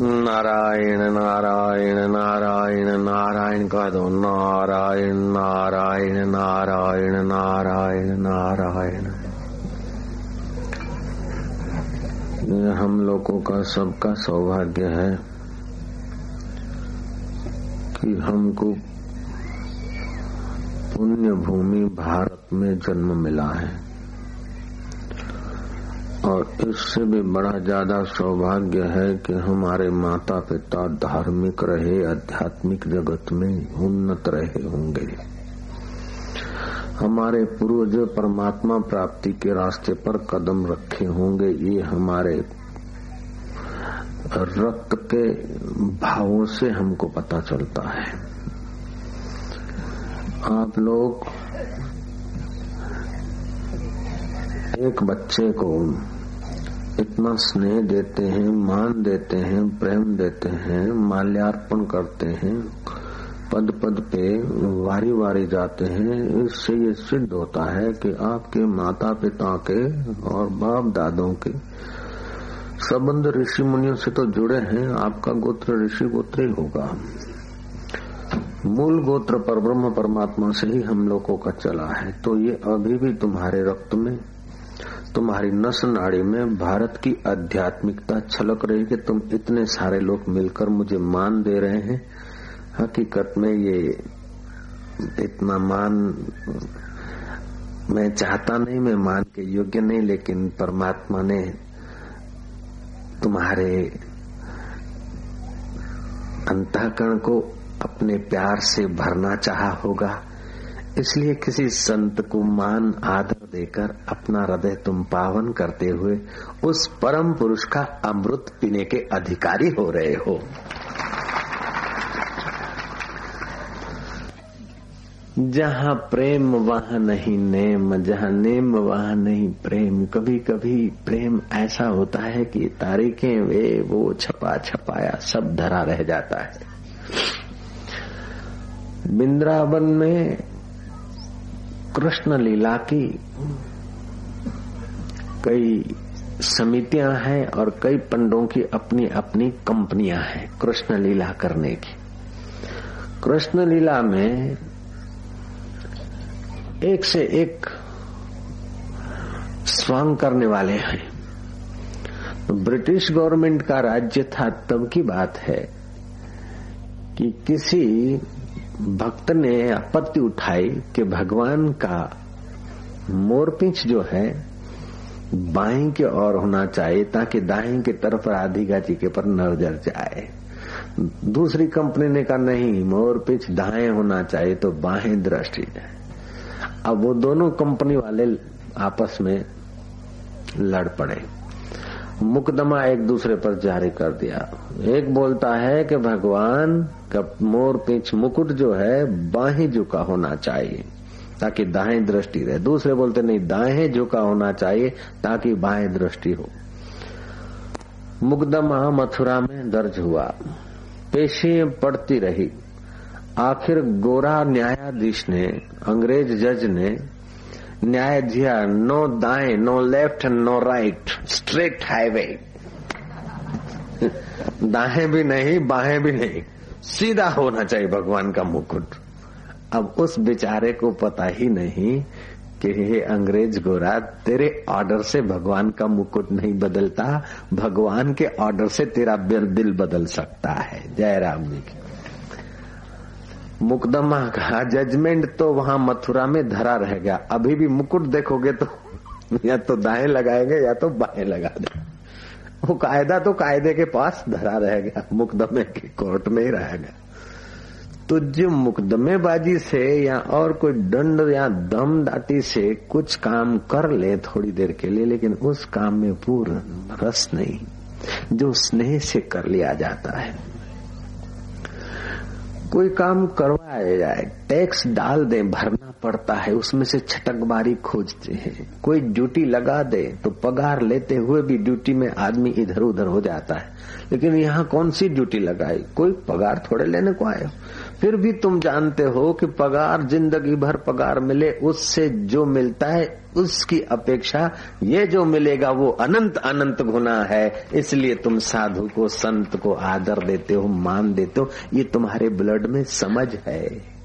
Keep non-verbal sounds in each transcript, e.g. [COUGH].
नारायण नारायण नारायण नारायण का दो नारायण नारायण नारायण नारायण। नारायण हम लोगों का सबका सौभाग्य है कि हमको पुण्य भूमि भारत में जन्म मिला है। और इससे भी बड़ा ज़्यादा सौभाग्य है कि हमारे माता पिता धार्मिक रहे, आध्यात्मिक जगत में उन्नत रहे होंगे। हमारे पूर्वज परमात्मा प्राप्ति के रास्ते पर कदम रखे होंगे, ये हमारे रक्त के भावों से हमको पता चलता है। आप लोग एक बच्चे को इतना स्नेह देते हैं, मान देते हैं, प्रेम देते हैं, माल्यार्पण करते हैं, पद पद पे वारी वारी जाते हैं। इससे ये सिद्ध होता है कि आपके माता पिता के और बाप दादों के संबंध ऋषि मुनियों से तो जुड़े हैं, आपका गोत्र ऋषि गोत्र ही होगा। मूल गोत्र पर ब्रह्म परमात्मा से ही हम लोगों का चला है। तो ये अभी भी तुम्हारे रक्त में तुम्हारी नस नाड़ी में भारत की आध्यात्मिकता छलक रही कि तुम इतने सारे लोग मिलकर मुझे मान दे रहे हैं? हकीकत में ये इतना मान मैं चाहता नहीं, मैं मान के योग्य नहीं, लेकिन परमात्मा ने तुम्हारे अंतकरण को अपने प्यार से भरना चाहा होगा। इसलिए किसी संत को मान, आदर देकर अपना हृदय तुम पावन करते हुए उस परम पुरुष का अमृत पीने के अधिकारी हो रहे हो। जहाँ प्रेम, वहाँ नहीं नेम, जहाँ नेम, वहाँ नहीं प्रेम। कभी कभी प्रेम ऐसा होता है कि तारीखें वे, वो छपा छपाया सब धरा रह जाता है। बिंद्रावन में कृष्ण लीला की कई समितियाँ हैं और कई पंडों की अपनी अपनी कंपनियाँ हैं कृष्ण लीला करने की। कृष्ण लीला में एक से एक स्वांग करने वाले हैं। ब्रिटिश गवर्नमेंट का राज्य था तब की बात है कि किसी भक्त ने आपत्ति उठाई कि भगवान का मोरपिंच जो है बाई की ओर होना चाहिए ताकि दाएँ की तरफ़ राधिका जी के पर नज़र जाए। दूसरी कंपनी ने कहा, नहीं, मोर पिच दाएँ होना चाहिए तो बाहें दृष्टि जाए अब वो दोनों कंपनी वाले आपस में लड़ पड़े। मुकदमा एक दूसरे पर जारी कर दिया। एक बोलता है कि भगवान का मोर पिंच मुकुट जो है, बाहें झुका होना चाहिए, ताकि दाएँ दृष्टि रहे। दूसरे बोलते, नहीं दाएँ झुका होना चाहिए, ताकि बाएँ दृष्टि हो। मुकदमा मथुरा में दर्ज हुआ। पेशी पड़ती रही। आखिर गोरा न्यायाधीश ने, अंग्रेज़ जज ने न्याय दिया नो दाएँ, no left, no right, straight highway. दाएँ भी नहीं बाहें भी नहीं। सीधा होना चाहिए भगवान का मुकुट। अब उस बेचारे को पता ही नहीं कि हे अंग्रेज़ गोरा, तेरे ऑर्डर से भगवान का मुकुट नहीं बदलता, भगवान के ऑर्डर से तेरा दिल बदल सकता है। जय राम जी की। मुकदमा का जजमेंट तो वहाँ मथुरा में धरा रह गया अभी भी मुकुट देखोगे तो या तो दाएँ लगाएँगे या तो बाएँ लगा दे। वो कायदा तो कायदे के पास धरा रह गया मुकदमे के कोर्ट में ही रह गया तो जो मुकदमेबाजी से या और कोई दंड या दम दाटी से कुछ काम कर ले थोड़ी देर के लिए, लेकिन उस काम में पूर्ण रस नहीं, जो स्नेह से कर लिया जाता है। कोई काम करवाया जाए, टैक्स डाल दे, भरना पड़ता है, उसमें से छटकबारी खोजते हैं। कोई ड्यूटी लगा दे तो पगार लेते हुए भी ड्यूटी में आदमी इधर उधर हो जाता है। लेकिन यहाँ कौन सी ड्यूटी लगाई कोई पगार थोड़े लेने को आए फिर भी तुम जानते हो कि पगार, ज़िंदगी भर पगार मिले, उससे जो मिलता है, उसकी अपेक्षा ये जो मिलेगा, वो अनंत अनंत गुना है। इसलिए तुम साधु को, संत को आदर देते हो, मान देते हो। ये तुम्हारे ब्लड में समझ है।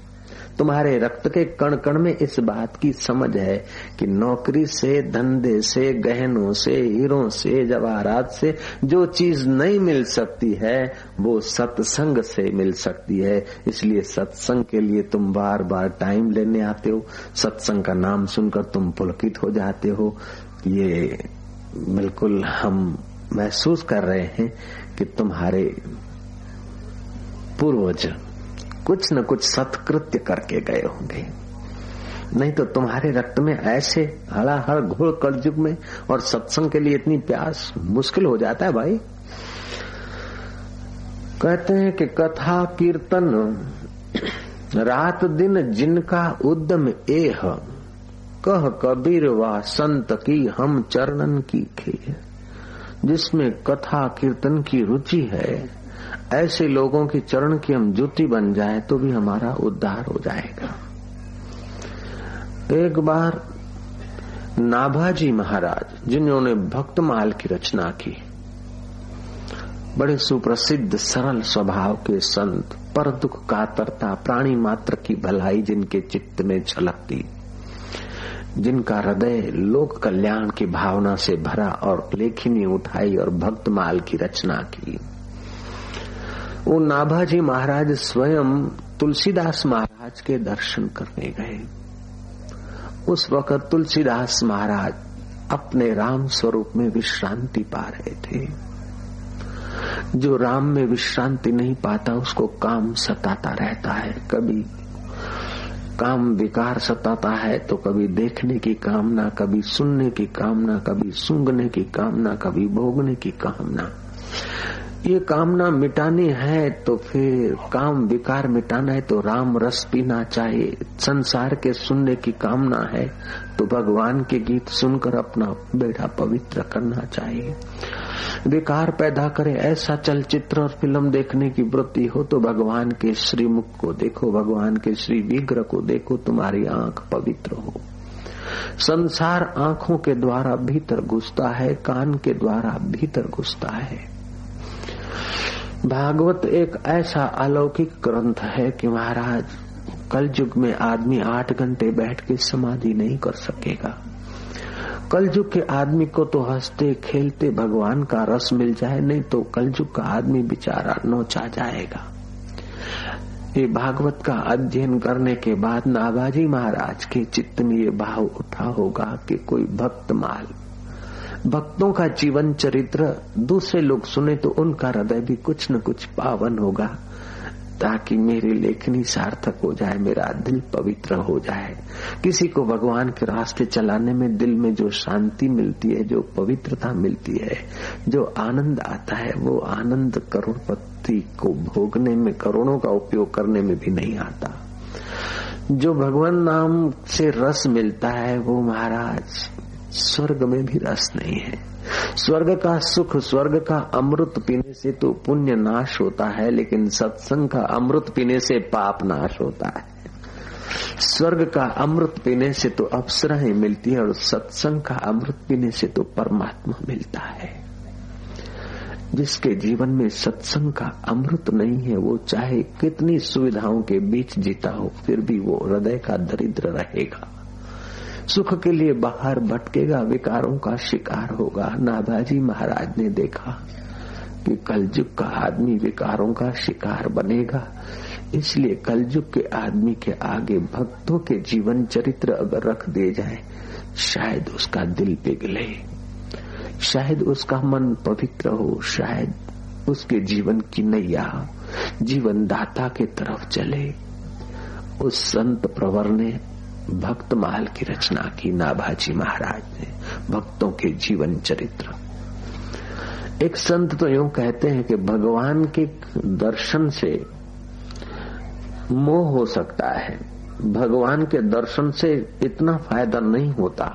तुम्हारे रक्त के कण कण में इस बात की समझ है कि नौकरी से, धंधे से, गहनों से, हीरों से, जवाहरात से जो चीज़ नहीं मिल सकती है, वो सत्संग से मिल सकती है। इसलिए सत्संग के लिए तुम बार बार टाइम लेने आते हो। सत्संग का नाम सुनकर तुम पुलकित हो जाते हो। ये बिल्कुल हम महसूस कर रहे हैं कि तुम्हारे पूर्वज कुछ न कुछ सत्कृत्य करके गए होंगे। नहीं तो तुम्हारे रक्त में ऐसे हड़ाहड़ घोड़ कलयुग में और सत्संग के लिए इतनी प्यास मुश्किल हो जाता है भाई। कहते हैं कि कथा कीर्तन रात दिन जिनका उद्यम एह, कह कबीर वा संत की हम चरणन की खे जिसमें कथा कीर्तन की रुचि है ऐसे लोगों की चरण की हम जुती बन जाए तो भी हमारा उद्धार हो जाएगा। एक बार नाभाजी महाराज, जिन्होंने भक्तमाल की रचना की, बड़े सुप्रसिद्ध, सरल स्वभाव के संत पर दुख कातरता, प्राणी मात्र की भलाई जिनके चित्त में छलकती जिनका हृदय लोक कल्याण की भावना से भरा और लेखिनी उठाई और भक्तमाल की रचना की। वो नाभाजी महाराज स्वयं तुलसीदास महाराज के दर्शन करने गए। उस वक्त तुलसीदास महाराज अपने राम स्वरूप में विश्रांति पा रहे थे। जो राम में विश्रांति नहीं पाता, उसको काम सताता रहता है। कभी काम विकार सताता है तो कभी देखने की कामना, कभी सुनने की कामना, कभी सूंघने की कामना, कभी भोगने की कामना। ये कामना मिटानी है तो फिर काम विकार मिटाना है तो राम रस पीना चाहिए। संसार के सुनने की कामना है तो भगवान के गीत सुनकर अपना बेटा पवित्र करना चाहिए। विकार पैदा करे, ऐसा चलचित्र और फ़िल्म देखने की वृत्ति हो तो भगवान के श्रीमुख को देखो, भगवान के श्री विग्रह को देखो, तुम्हारी आँख पवित्र हो। संसार आँखों के द्वारा भीतर घुसता है, कान के द्वारा भीतर घुसता है। भागवत एक ऐसा अलौकिक ग्रंथ है कि महाराज कल युग में आदमी आठ घंटे बैठ के समाधि नहीं कर सकेगा। कल युग के आदमी को तो हँसते, खेलते भगवान का रस मिल जाए, नहीं तो कल युग का आदमी बेचारा नोचा जाएगा। ये भागवत का अध्ययन करने के बाद नागाजी महाराज के चित्त में ये भाव उठा होगा कि कोई भक्त माल भक्तों का जीवन चरित्र, दूसरे लोग सुने तो उनका हृदय भी कुछ न कुछ पावन होगा, ताकि मेरी लेखनी सार्थक हो जाए, मेरा दिल पवित्र हो जाए। किसी को भगवान के रास्ते चलाने में दिल में जो शांति मिलती है, जो पवित्रता मिलती है, जो आनंद आता है, वो आनंद करोड़पति को भोगने में करोड़ों का उपयोग करने में भी नहीं आता। जो भगवान नाम से रस मिलता है, वो महाराज स्वर्ग में भी रस नहीं है। स्वर्ग का सुख, स्वर्ग का अमृत पीने से तो पुण्य नाश होता है, लेकिन सत्संग का अमृत पीने से पाप नाश होता है। स्वर्ग का अमृत पीने से तो अप्सराएँ मिलती है और सत्संग का अमृत पीने से तो परमात्मा मिलता है। जिसके जीवन में सत्संग का अमृत नहीं है, वो चाहे कितनी सुविधाओं के बीच जीता हो, फिर भी वो हृदय का दरिद्र रहेगा। सुख के लिए बाहर भटकेगा, विकारों का शिकार होगा। नादाजी महाराज ने देखा कि कलयुग का आदमी विकारों का शिकार बनेगा। इसलिए कलयुग के आदमी के आगे भक्तों के जीवन चरित्र अगर रख दिए जाए, शायद उसका दिल पिघले। शायद उसका मन पवित्र हो, शायद उसके जीवन की नैया जीवन दाता के तरफ़ चले। उस संत प्रवर ने भक्त महल की रचना की नाभाजी महाराज ने, भक्तों के जीवन चरित्र। एक संत तो यूँ कहते हैं कि भगवान के दर्शन से मोह हो सकता है। भगवान के दर्शन से इतना फ़ायदा नहीं होता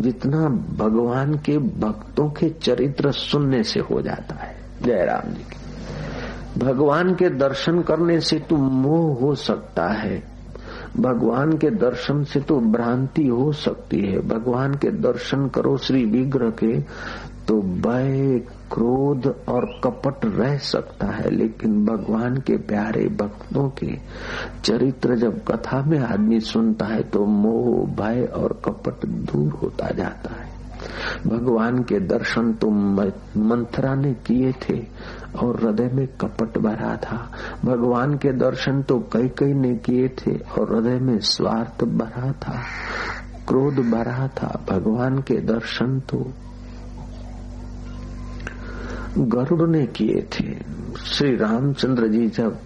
जितना भगवान के भक्तों के चरित्र सुनने से हो जाता है। जय राम जी भगवान के दर्शन करने से तो मोह हो सकता है। भगवान के दर्शन से तो भ्रांति हो सकती है। भगवान के दर्शन करो श्री विग्रह के तो भय, क्रोध और कपट रह सकता है। लेकिन भगवान के प्यारे भक्तों के चरित्र जब कथा में आदमी सुनता है तो मोह, भय और कपट दूर होता जाता है। भगवान के दर्शन तो मंथरा ने किए थे। और हृदय में कपट भरा था। भगवान के दर्शन तो कई कई ने किए थे और हृदय में स्वार्थ भरा था, क्रोध भरा था। भगवान के दर्शन तो गरुड़ ने किए थे। श्री रामचंद्र जी जब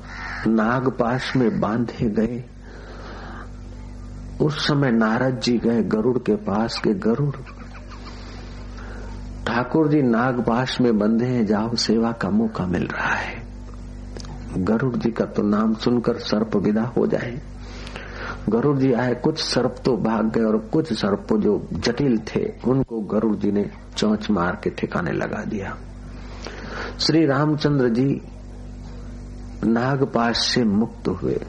नागपाश में बांधे गए, उस समय नारद जी गए गरुड़ के पास के गरुड़। ठाकुर जी नागपाश में बंधे हैं, जाओ, सेवा का मौका मिल रहा है। गरुड़ जी का तो नाम सुनकर सर्प विदा हो जाए। गरुड़ जी आए, कुछ सर्प तो भाग गए और कुछ सर्प जो जटिल थे, उनको गरुड़ जी ने चौंच मार के ठिकाने लगा दिया। श्री रामचंद्र जी नागपाश से मुक्त हुए।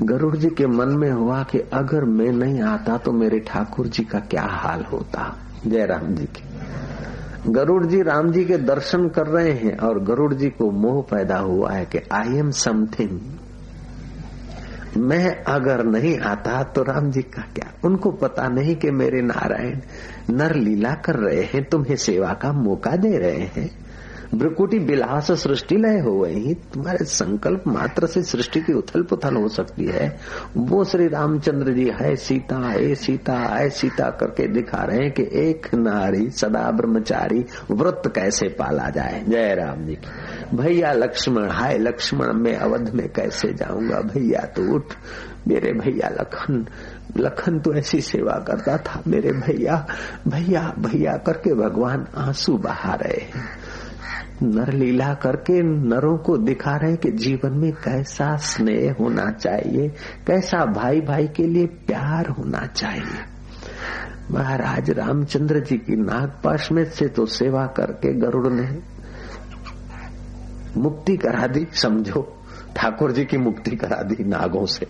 गरुड़ जी के मन में हुआ कि अगर मैं नहीं आता तो मेरे ठाकुर जी का क्या हाल होता जय राम जी की। गरुड़ जी राम जी के दर्शन कर रहे हैं और गरुड़ जी को मोह पैदा हुआ है कि आई एम समथिंग मैं अगर नहीं आता तो राम जी का क्या? उनको पता नहीं कि मेरे नारायण नर लीला कर रहे हैं, तुम्हें सेवा का मौका दे रहे हैं। ब्रकुटी बिलास सृष्टि लय हो गई तुम्हारे संकल्प मात्र से सृष्टि की उथल पुथल हो सकती है। वो श्री रामचंद्र जी है, सीता है सीता है, सीता करके दिखा रहे हैं कि एक नारी सदा ब्रह्मचारी व्रत कैसे पाला जाए। जय राम जी भैया लक्ष्मण, हाय लक्ष्मण, मैं अवध में कैसे जाऊँगा? भैया तो उठ। मेरे भैया लखन लखन तो ऐसी सेवा करता था। मेरे भैया भैया भैया करके भगवान आँसू बहा रहे हैं। नर लीला करके नरों को दिखा रहे कि जीवन में कैसा स्नेह होना चाहिए, कैसा भाई भाई के लिए प्यार होना चाहिए। महाराज रामचंद्र जी की नागपाश में से तो सेवा करके गरुड़ ने मुक्ति करा दी, समझो, ठाकुर जी की मुक्ति करा दी नागों से।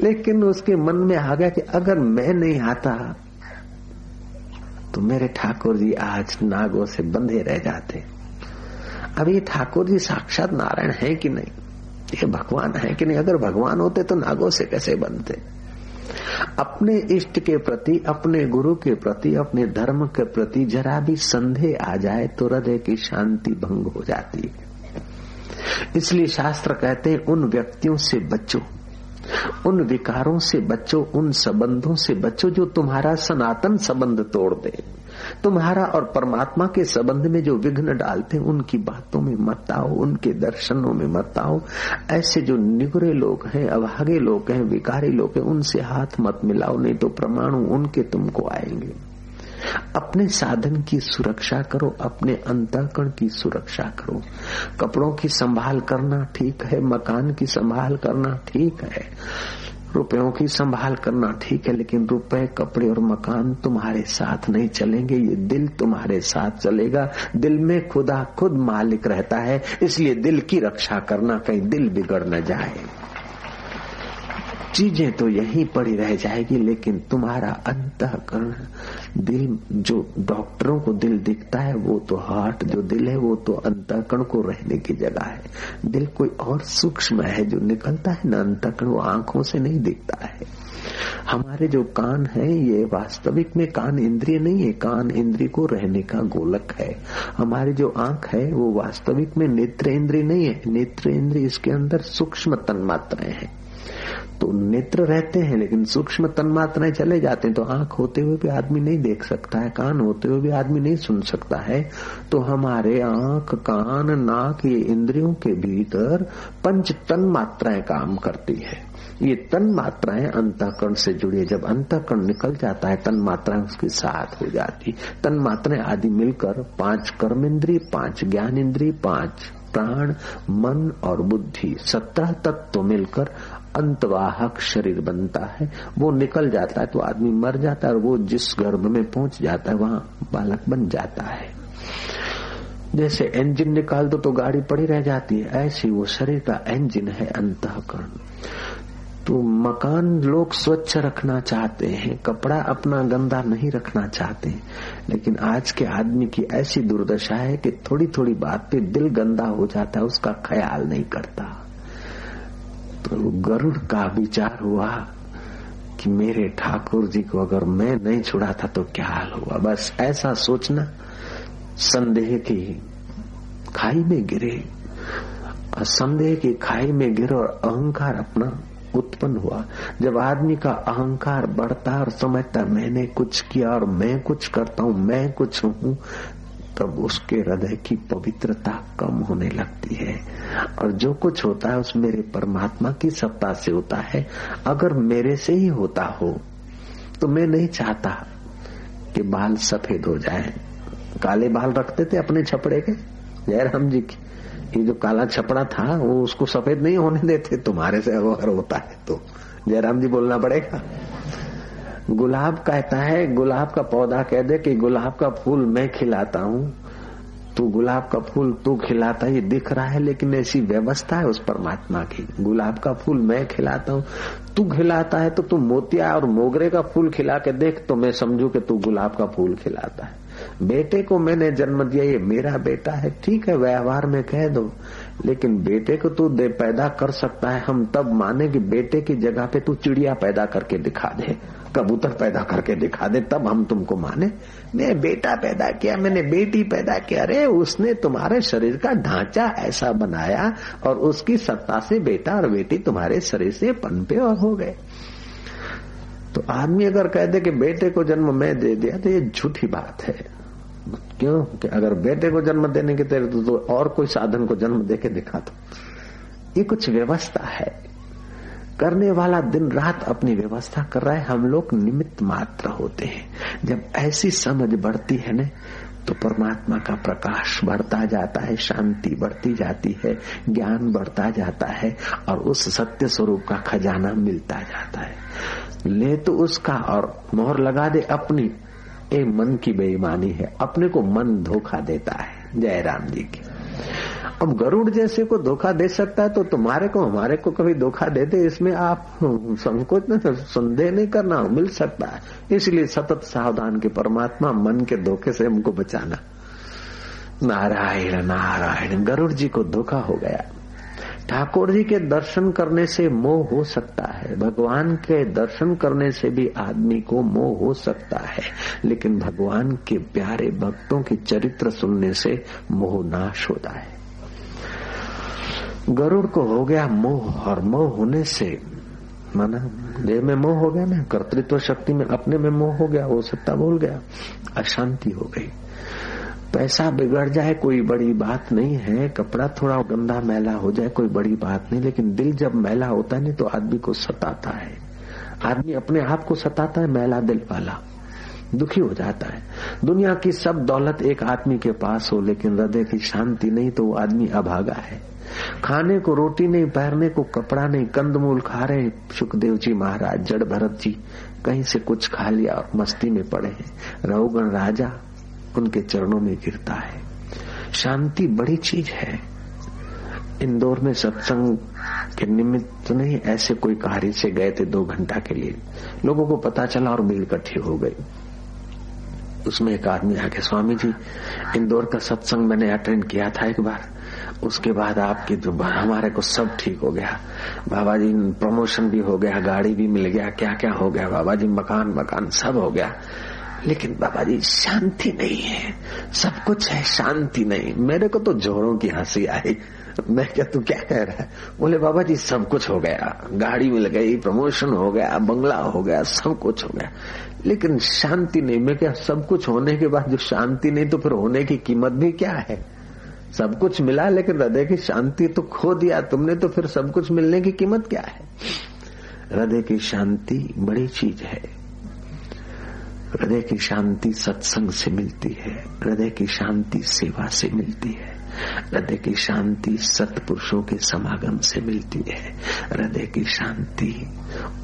लेकिन उसके मन में आ गया कि अगर मैं नहीं आता तो मेरे ठाकुर जी आज नागों से बंधे रह जाते। अब ये ठाकुर जी साक्षात नारायण है कि नहीं? ये भगवान है कि नहीं? अगर भगवान होते तो नागों से कैसे बनते? अपने इष्ट के प्रति, अपने गुरु के प्रति, अपने धर्म के प्रति जरा भी संदेह आ जाए तो हृदय की शांति भंग हो जाती है। इसलिए शास्त्र कहते हैं, उन व्यक्तियों से बचो। उन विकारों से बचो, उन संबंधों से बचो जो तुम्हारा सनातन संबंध तोड़ दे। तुम्हारा और परमात्मा के संबंध में जो विघ्न डालते हैं, उनकी बातों में मत आओ, उनके दर्शनों में मत आओ। ऐसे जो निगुरे लोग हैं, अभागे लोग हैं, विकारी लोग हैं, उनसे हाथ मत मिलाओ, नहीं तो परमाणु उनके तुमको आएँगे। अपने साधन की सुरक्षा करो, अपने अंतकरण की सुरक्षा करो। कपड़ों की संभाल करना ठीक है, मकान की संभाल करना ठीक है। रुपयों की संभाल करना ठीक है, लेकिन रुपए, कपड़े और मकान तुम्हारे साथ नहीं चलेंगे। ये दिल तुम्हारे साथ चलेगा। दिल में खुदा खुद मालिक रहता है, इसलिए दिल की रक्षा करना कहीं दिल बिगड़ न जाए। चीज़ें तो यहीं पड़ी रह जाएगी, लेकिन तुम्हारा अंतकरण दिल जो डॉक्टरों को दिल दिखता है, वो तो हार्ट जो दिल है, वो तो अंतकरण को रहने की जगह है। दिल कोई और सूक्ष्म है जो निकलता है, ना अंतकरण, वो आँखों से नहीं दिखता है। हमारे जो कान है, ये वास्तविक में कान इंद्रिय नहीं है, कान इंद्रिय को रहने का गोलक है। हमारी जो आँख है, वो वास्तविक में नेत्र इंद्रिय नहीं है। नेत्र इंद्रिय इसके अंदर सूक्ष्म तन्मात्राएँ हैं। तो नेत्र रहते हैं, लेकिन सूक्ष्म तन्मात्राएँ चले जाते हैं तो आँख होते हुए भी आदमी नहीं देख सकता है, कान होते हुए भी आदमी नहीं सुन सकता है। तो हमारे आँख, कान, नाक, ये इंद्रियों के भीतर पंच तन मात्राएँ काम करती है। ये तन मात्राएँ अंतकरण से जुड़ी है जब अंतकरण निकल जाता है तन मात्राएँ उसके साथ हो जाती। तन मात्राएँ आदि मिलकर पाँच कर्म इंद्री पाँच ज्ञान इंद्री पाँच प्राण, मन और बुद्धि, सत्रह तत्व मिलकर अंतवाहक शरीर बनता है। वो निकल जाता है तो आदमी मर जाता है और वो जिस गर्भ में पहुँच जाता है, वहाँ बालक बन जाता है। जैसे इंजन निकाल दो तो गाड़ी पड़ी रह जाती है। ऐसी वो शरीर का इंजन है अंतकरण। तो मकान लोग स्वच्छ रखना चाहते हैं, कपड़ा अपना गंदा नहीं रखना चाहते लेकिन आज के आदमी की ऐसी दुर्दशा है कि थोड़ी थोड़ी बात पे दिल गंदा हो जाता है, उसका ख्याल नहीं करता। तो गरुड़ का विचार हुआ कि मेरे ठाकुर जी को अगर मैं नहीं छुड़ाता तो क्या हाल हुआ? बस ऐसा सोचना संदेह की खाई में गिरे। और संदेह की खाई में गिरे और अहंकार अपना उत्पन्न हुआ। जब आदमी का अहंकार बढ़ता और समझता, मैंने कुछ किया और मैं कुछ करता हूँ, मैं कुछ हूँ तब उसके हृदय की पवित्रता कम होने लगती है। और जो कुछ होता है, उस मेरे परमात्मा की सत्ता से होता है। अगर मेरे से ही होता हो तो मैं नहीं चाहता कि बाल सफ़ेद हो जाए। काले बाल रखते थे अपने छपड़े के? जयराम जी की। ये जो काला छपड़ा था, वो उसको सफ़ेद नहीं होने देते। तुम्हारे से अगर होता है तो। जयराम जी बोलना पड़ेगा। गुलाब कहता है, गुलाब का पौधा कह दे कि गुलाब का फूल मैं खिलाता हूँ। तू गुलाब का फूल तू खिलाता ये दिख रहा है, लेकिन ऐसी व्यवस्था है उस परमात्मा की। गुलाब का फूल मैं खिलाता हूँ। तू खिलाता है तो तू मोतिया और मोगरे का फूल खिला के देख तो मैं समझू कि तू गुलाब का फूल खिलाता है। बेटे को मैंने जन्म दिया, ये मेरा बेटा है। ठीक है, व्यवहार में कह दो, लेकिन बेटे को तू दे, पैदा कर सकता है। हम तब माने कि बेटे की जगह पे तू चिड़िया पैदा करके दिखा दे। कबूतर पैदा करके दिखा दे, तब हम तुमको माने। मैं बेटा पैदा किया, मैंने बेटी पैदा किया। अरे, उसने तुम्हारे शरीर का ढांचा ऐसा बनाया और उसकी सत्ता से बेटा और बेटी तुम्हारे शरीर से पनपे और हो गए। तो आदमी अगर कह दे कि बेटे को जन्म मैं दे दिया तो ये झूठी बात है। क्यों? कि अगर बेटे को जन्म देने के तेरे तो तो और कोई साधन को जन्म दे के दिखा दो। ये कुछ व्यवस्था है। करने वाला दिन रात अपनी व्यवस्था कर रहा है। हम लोग निमित्त मात्र होते हैं। जब ऐसी समझ बढ़ती है ना तो परमात्मा का प्रकाश बढ़ता जाता है, शांति बढ़ती जाती है, ज्ञान बढ़ता जाता है और उस सत्य स्वरूप का खजाना मिलता जाता है। ले तो उसका और मोहर लगा दे अपनी। ए मन की बेईमानी है। अपने को मन धोखा देता है। जय राम जी की। अब गरुड़ जैसे को धोखा दे सकता है तो तुम्हारे को, हमारे को कभी धोखा दे दे, इसमें आप संकोच न, संदेह नहीं करना, मिल सकता है। इसलिए सतत सावधान के परमात्मा मन के धोखे से हमको बचाना। नारायण नारायण, गरुड़ जी को धोखा हो गया। ठाकुर जी के दर्शन करने से मोह हो सकता है। भगवान के दर्शन करने से भी आदमी को मोह हो सकता है। लेकिन भगवान के प्यारे भक्तों के चरित्र सुनने से मोह नाश होता है। गरुड़ को हो गया मोह, और मोह होने से, माना देह में मोह हो गया ना, कर्तृत्व शक्ति में अपने में मोह हो गया, वो सत्ता भूल गया, अशांति हो गई। पैसा बिगड़ जाए, कोई बड़ी बात नहीं है, कपड़ा थोड़ा गंदा मैला हो जाए, कोई बड़ी बात नहीं, लेकिन दिल जब मैला होता है नहीं तो आदमी को सताता है। आदमी अपने आप को सताता है, मैला दिल वाला, दुखी हो जाता है। दुनिया की सब दौलत एक आदमी के पास हो, लेकिन हृदय की शांति नहीं तो वो आदमी अभागा है। खाने को रोटी नहीं, पहनने को कपड़ा नहीं, कंदमूल खा रहे सुखदेव जी महाराज, जड़ भरत जी, कहीं से कुछ खा लिया और मस्ती में पड़े हैं। रहुगण राजा उनके चरणों में गिरता है। शांति बड़ी चीज़ है। इंदौर में सत्संग के निमित्त नहीं, ऐसे कोई कार्य से गए थे दो घंटा के लिए। लोगों को पता चला और भीड़ इकट्ठी हो गई। उसमें एक आदमी आके स्वामी जी, इंदौर का सत्संग मैंने अटेंड किया था एक बार। उसके बाद आपकी जो हमारे को सब ठीक हो गया। बाबा जी प्रमोशन भी हो गया, गाड़ी भी मिल गया क्या क्या हो गया? बाबा जी, मकान मकान सब हो गया। लेकिन बाबा जी, शांति नहीं है। सब कुछ है, शांति नहीं। मेरे को तो जोरों की हँसी आई। मैं क्या, तू क्या कह रहा है? बोले, बाबा जी, सब कुछ हो गया। गाड़ी मिल गई प्रमोशन हो गया, बंगला हो गया, सब कुछ हो गया। लेकिन शांति नहीं। मैं क्या, सब कुछ होने के बाद जो शांति नहीं तो फिर होने की कीमत भी क्या है? सब कुछ मिला, लेकिन हृदय की शांति तो खो दिया। तुमने तो फिर सब कुछ मिलने की कीमत क्या है? हृदय की शांति बड़ी चीज़ है। हृदय की शांति सत्संग से मिलती है। हृदय की शांति सेवा से मिलती है। हृदय की शांति सत्पुरुषों के समागम से मिलती है। हृदय की शांति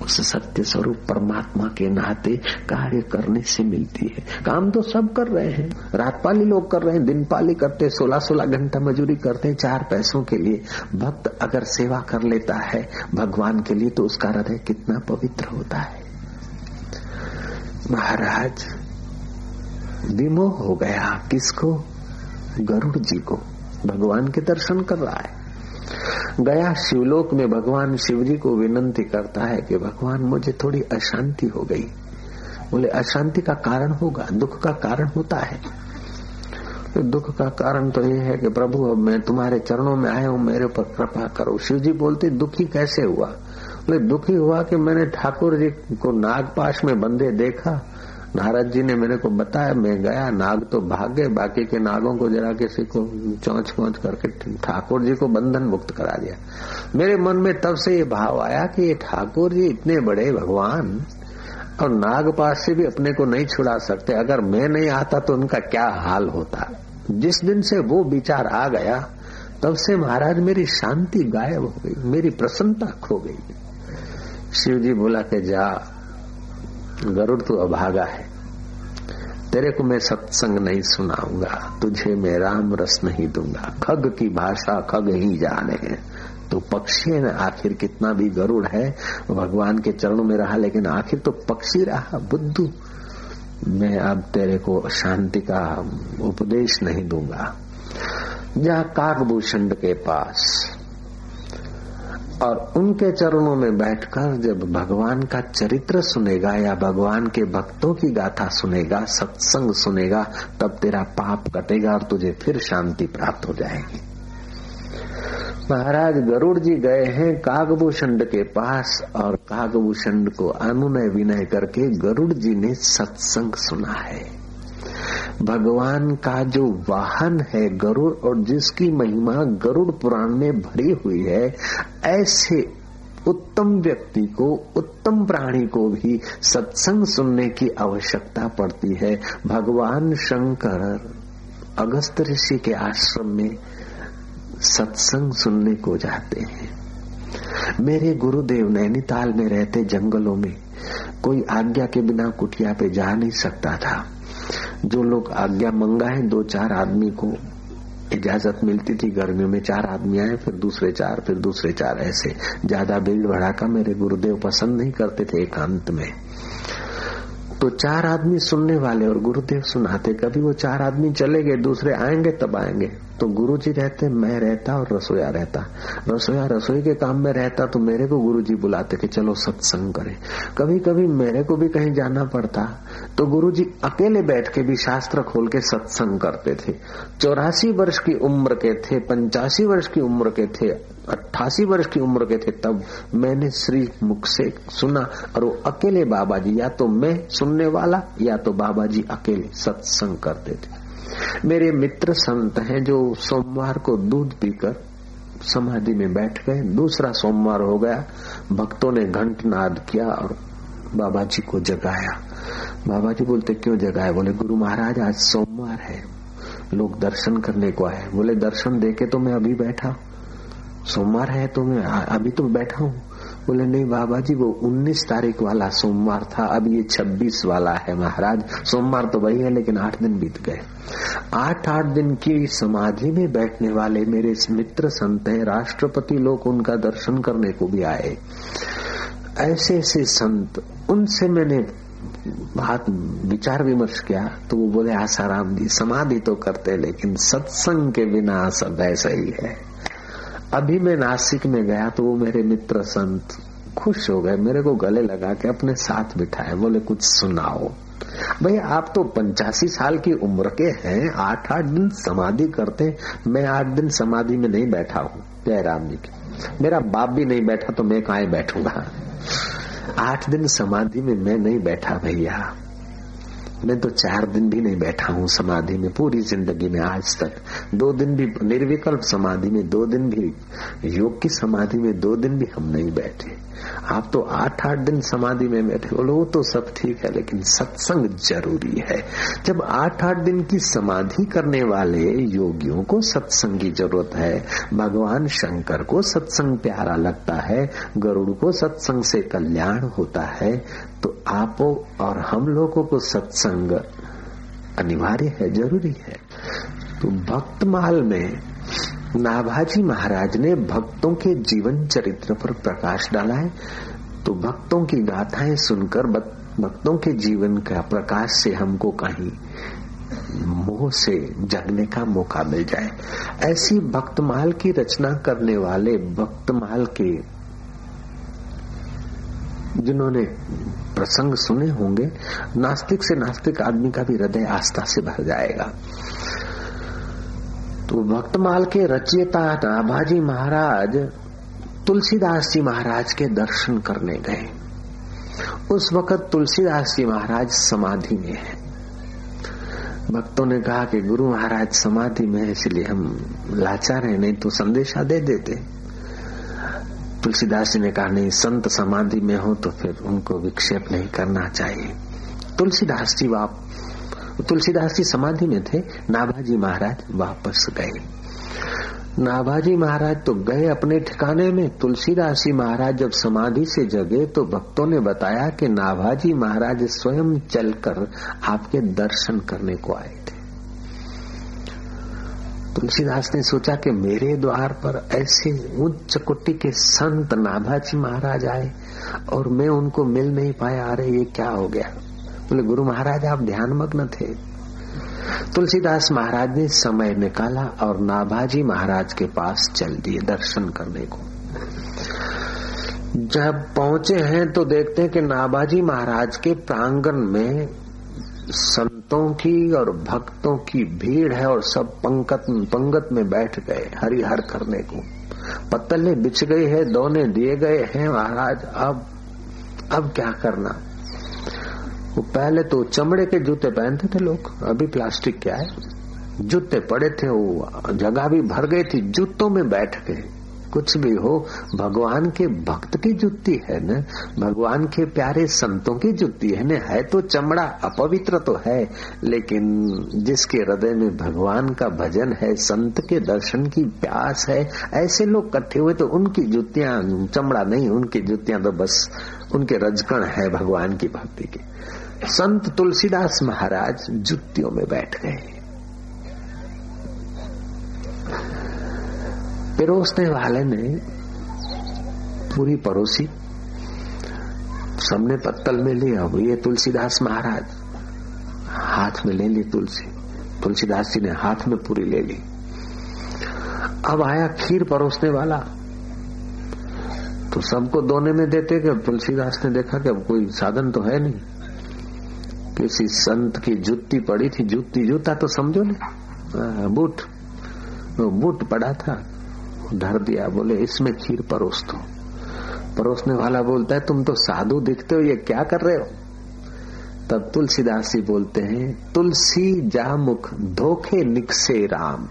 उस सत्य स्वरूप परमात्मा के नाते कार्य करने से मिलती है। काम तो सब कर रहे हैं। रात पाली लोग कर रहे हैं, दिन पाली करते सोलह सोलह घंटा मजूरी करते हैं, चार पैसों के लिए। भक्त अगर सेवा कर लेता है भगवान के लिए तो उसका हृदय कितना पवित्र होता है। महाराज, विमोह हो गया। किसको? गरुड़ जी को। भगवान के दर्शन कर रहा है। गया शिवलोक में भगवान शिव जी को विनंती करता है कि भगवान, मुझे थोड़ी अशांति हो गई। बोले, अशांति का कारण होगा, दुख का कारण होता है। तो दुख का कारण तो ये है कि प्रभु, अब मैं तुम्हारे चरणों में आया हूँ, मेरे ऊपर कृपा करो। शिव जी बोलते, दुखी कैसे हुआ? बोले, दुखी हुआ कि मैंने ठाकुर जी को नागपाश में बंधे देखा नारद जी ने मेरे को बताया, मैं गया, नाग तो भाग गए बाकी के नागों को जरा किसी को चौंच पौच करके ठाकुर जी को बंधन मुक्त करा दिया। मेरे मन में तब से ये भाव आया कि ये ठाकुर जी इतने बड़े भगवान और नाग पास से भी अपने को नहीं छुड़ा सकते। अगर मैं नहीं आता तो उनका क्या हाल होता? जिस दिन से वो विचार आ गया, तब से महाराज मेरी शांति गायब हो गई, मेरी प्रसन्नता खो गई। शिव जी बोला के जा गरुड़ तू अभागा है। तेरे को मैं सत्संग नहीं सुनाऊँगा। तुझे मैं राम रस नहीं दूँगा। खग की भाषा खग ही जाने। तो पक्षी है ना आखिर कितना भी गरुड़ है, भगवान के चरणों में रहा, लेकिन आखिर तो पक्षी रहा, बुद्धू। मैं अब तेरे को शांति का उपदेश नहीं दूँगा। जा काकभूषण के पास। और उनके चरणों में बैठकर जब भगवान का चरित्र सुनेगा या भगवान के भक्तों की गाथा सुनेगा, सत्संग सुनेगा, तब तेरा पाप कटेगा और तुझे फिर शांति प्राप्त हो जाएगी। महाराज गरुड़ जी गए हैं कागभूषण के पास और कागभूषण को अनुनय विनय करके गरुड़ जी ने सत्संग सुना है। भगवान का जो वाहन है गरुड़ और जिसकी महिमा गरुड़ पुराण में भरी हुई है, ऐसे उत्तम व्यक्ति को, उत्तम प्राणी को भी सत्संग सुनने की आवश्यकता पड़ती है। भगवान शंकर अगस्त ऋषि के आश्रम में सत्संग सुनने को जाते हैं। मेरे गुरुदेव नैनीताल में रहते जंगलों में कोई आज्ञा के बिना कुटिया पे जा नहीं सकता था। जो लोग आज्ञा मंगा है दो चार आदमी को इजाज़त मिलती थी, गर्मियों में चार आदमी आए, फिर दूसरे चार, फिर दूसरे चार, ऐसे। ज़्यादा भीड़ भड़ाका मेरे गुरुदेव पसंद नहीं करते थे एकांत में। तो चार आदमी सुनने वाले और गुरुदेव सुनाते, कभी वो चार आदमी चले गए, दूसरे आएँगे, तब आएँगे। तो गुरु जी रहते, मैं रहता और रसोया रहता। रसोया रसोई के काम में रहता तो मेरे को गुरु जी बुलाते कि चलो सत्संग करें। कभी कभी मेरे को भी कहीं जाना पड़ता। तो गुरु जी अकेले बैठ के भी शास्त्र खोल के सत्संग करते थे। चौरासी वर्ष की उम्र के थे, पंचासी वर्ष की उम्र के थे अट्ठासी वर्ष की उम्र के थे, तब मैंने श्री मुख से सुना, और वो अकेले बाबा जी या तो मैं सुनने वाला, या तो बाबा जी अकेले सत्संग करते थे। मेरे मित्र संत हैं जो सोमवार को दूध पीकर समाधि में बैठ गए। दूसरा सोमवार हो गया, भक्तों ने घंट नाद किया और बाबा जी को जगाया। बाबा जी बोलते, क्यों जगाया बोले, गुरु महाराज, आज सोमवार है, लोग दर्शन करने को आए बोले, दर्शन देके तो मैं अभी बैठा सोमवार है तो मैं अभी तो बैठा हूँ। बोले, नहीं बाबा जी वो 19 तारीख वाला सोमवार था। अब ये 26 वाला है महाराज। सोमवार तो वही है, लेकिन आठ दिन बीत गए। आठ आठ दिन की समाधि में बैठने वाले मेरे मित्र संत हैं। राष्ट्रपति लोग उनका दर्शन करने को भी आए। ऐसे ऐसे संत, उनसे मैंने बात, विचार विमर्श किया। तो वो बोले, आसाराम जी, समाधि तो करते लेकिन सत्संग के बिना सब ऐसा ही है। अभी मैं नासिक में गया तो वो मेरे मित्र संत खुश हो गए, मेरे को गले लगा के अपने साथ बिठाए, बोले, कुछ सुनाओ। भाई, आप तो पंचासी साल की उम्र के हैं आठ आठ दिन समाधि करते मैं आठ दिन समाधि में नहीं बैठा हूँ जयराम जी की। मेरा बाप भी नहीं बैठा तो मैं कहा बैठूँगा? आठ दिन समाधि में मैं नहीं बैठा भैया। मैं तो चार दिन भी नहीं बैठा हूँ समाधि में, पूरी ज़िंदगी में आज तक। दो दिन भी, निर्विकल्प समाधि में दो दिन भी, योग की समाधि में दो दिन भी हम नहीं बैठे। आप तो आठ आठ दिन समाधि में बैठे बोलो, वो तो सब ठीक है, लेकिन सत्संग ज़रूरी है। जब आठ आठ दिन की समाधि करने वाले योगियों को सत्संग की ज़रूरत है, भगवान शंकर को सत्संग प्यारा लगता है, गरुड़ को सत्संग से कल्याण होता है तो आप और हम लोगों को सत्संग अनिवार्य है, ज़रूरी है। तो भक्तमाल में नाभाजी महाराज ने भक्तों के जीवन चरित्र पर प्रकाश डाला है। तो भक्तों की गाथाएँ सुनकर भक्तों के जीवन का प्रकाश से हमको कहीं मोह से जगने का मौका मिल जाए। ऐसी भक्तमाल की रचना करने वाले भक्तमाल के जिन्होंने प्रसंग सुने होंगे, नास्तिक से नास्तिक आदमी का भी हृदय आस्था से भर जाएगा। तो भक्तमाल के रचयिता नाभाजी महाराज, तुलसीदास जी महाराज के दर्शन करने गए। उस वक्त तुलसीदास जी महाराज समाधि में है। भक्तों ने कहा कि गुरु महाराज समाधि में है, इसलिए हम लाचार हैं, नहीं तो संदेशा दे देते। तुलसीदास जी ने कहा, नहीं, संत समाधि में हो तो फिर उनको विक्षेप नहीं करना चाहिए। तुलसीदास जी वाप तुलसीदास जी समाधि में थे, नाभाजी महाराज वापस गए। नाभाजी महाराज तो गए अपने ठिकाने में। तुलसीदास जी महाराज जब समाधि से जगे तो भक्तों ने बताया कि नाभाजी महाराज स्वयं चलकर आपके दर्शन करने को आए थे। तुलसीदास ने सोचा कि मेरे द्वार पर ऐसे उच्च कोटि के संत नाभाजी महाराज आए और मैं उनको मिल नहीं पाया। अरे, ये क्या हो गया? बोले, गुरु महाराज, आप ध्यान मग्न थे। तुलसीदास महाराज ने समय निकाला और नाभाजी महाराज के पास चल दिए दर्शन करने को। जब पहुँचे हैं तो देखते हैं कि नाभाजी महाराज के प्रांगण में संतों की और भक्तों की भीड़ है और सब पंकत पंगत में बैठ गए हरिहर करने को। पत्तले बिछ गई है, दोने दिए गए हैं, महाराज, अब अब क्या करना? वो पहले तो चमड़े के जूते पहनते थे लोग, अभी प्लास्टिक क्या है? जूते पड़े थे, वो जगह भी भर गई थी, जूतों में बैठ गए। कुछ भी हो, भगवान के भक्त की जुत्ती है न? भगवान के प्यारे संतों की जुत्ती है न? है तो चमड़ा, अपवित्र तो है, लेकिन जिसके हृदय में भगवान का भजन है, संत के दर्शन की प्यास है, ऐसे लोग इकट्ठे हुए तो उनकी जुतियाँ चमड़ा नहीं, उनकी जुतियाँ तो बस, उनके रजकण है भगवान की भक्ति की। संत तुलसीदास महाराज जुतियों में बैठ गए। पिरोसने वाले ने पूरी परोसी सबने पत्तल में लिया, अब ये तुलसीदास महाराज, हाथ में ले ली तुलसी। तुलसीदास जी ने हाथ में पूरी ले ली। अब आया खीर परोसने वाला। तो सबको दोने में देते कि तुलसीदास ने देखा कि अब कोई साधन तो है नहीं। किसी संत की जुत्ती पड़ी थी, जुत्ती जूता तो समझो ना। बूट। वो बूट पड़ा था, धर दिया, बोले, इसमें खीर परोस दो परोसने वाला बोलता है, तुम तो साधु दिखते हो, ये क्या कर रहे हो? तब तुलसीदास जी बोलते हैं, तुलसी जा मुख धोखे निकसे राम।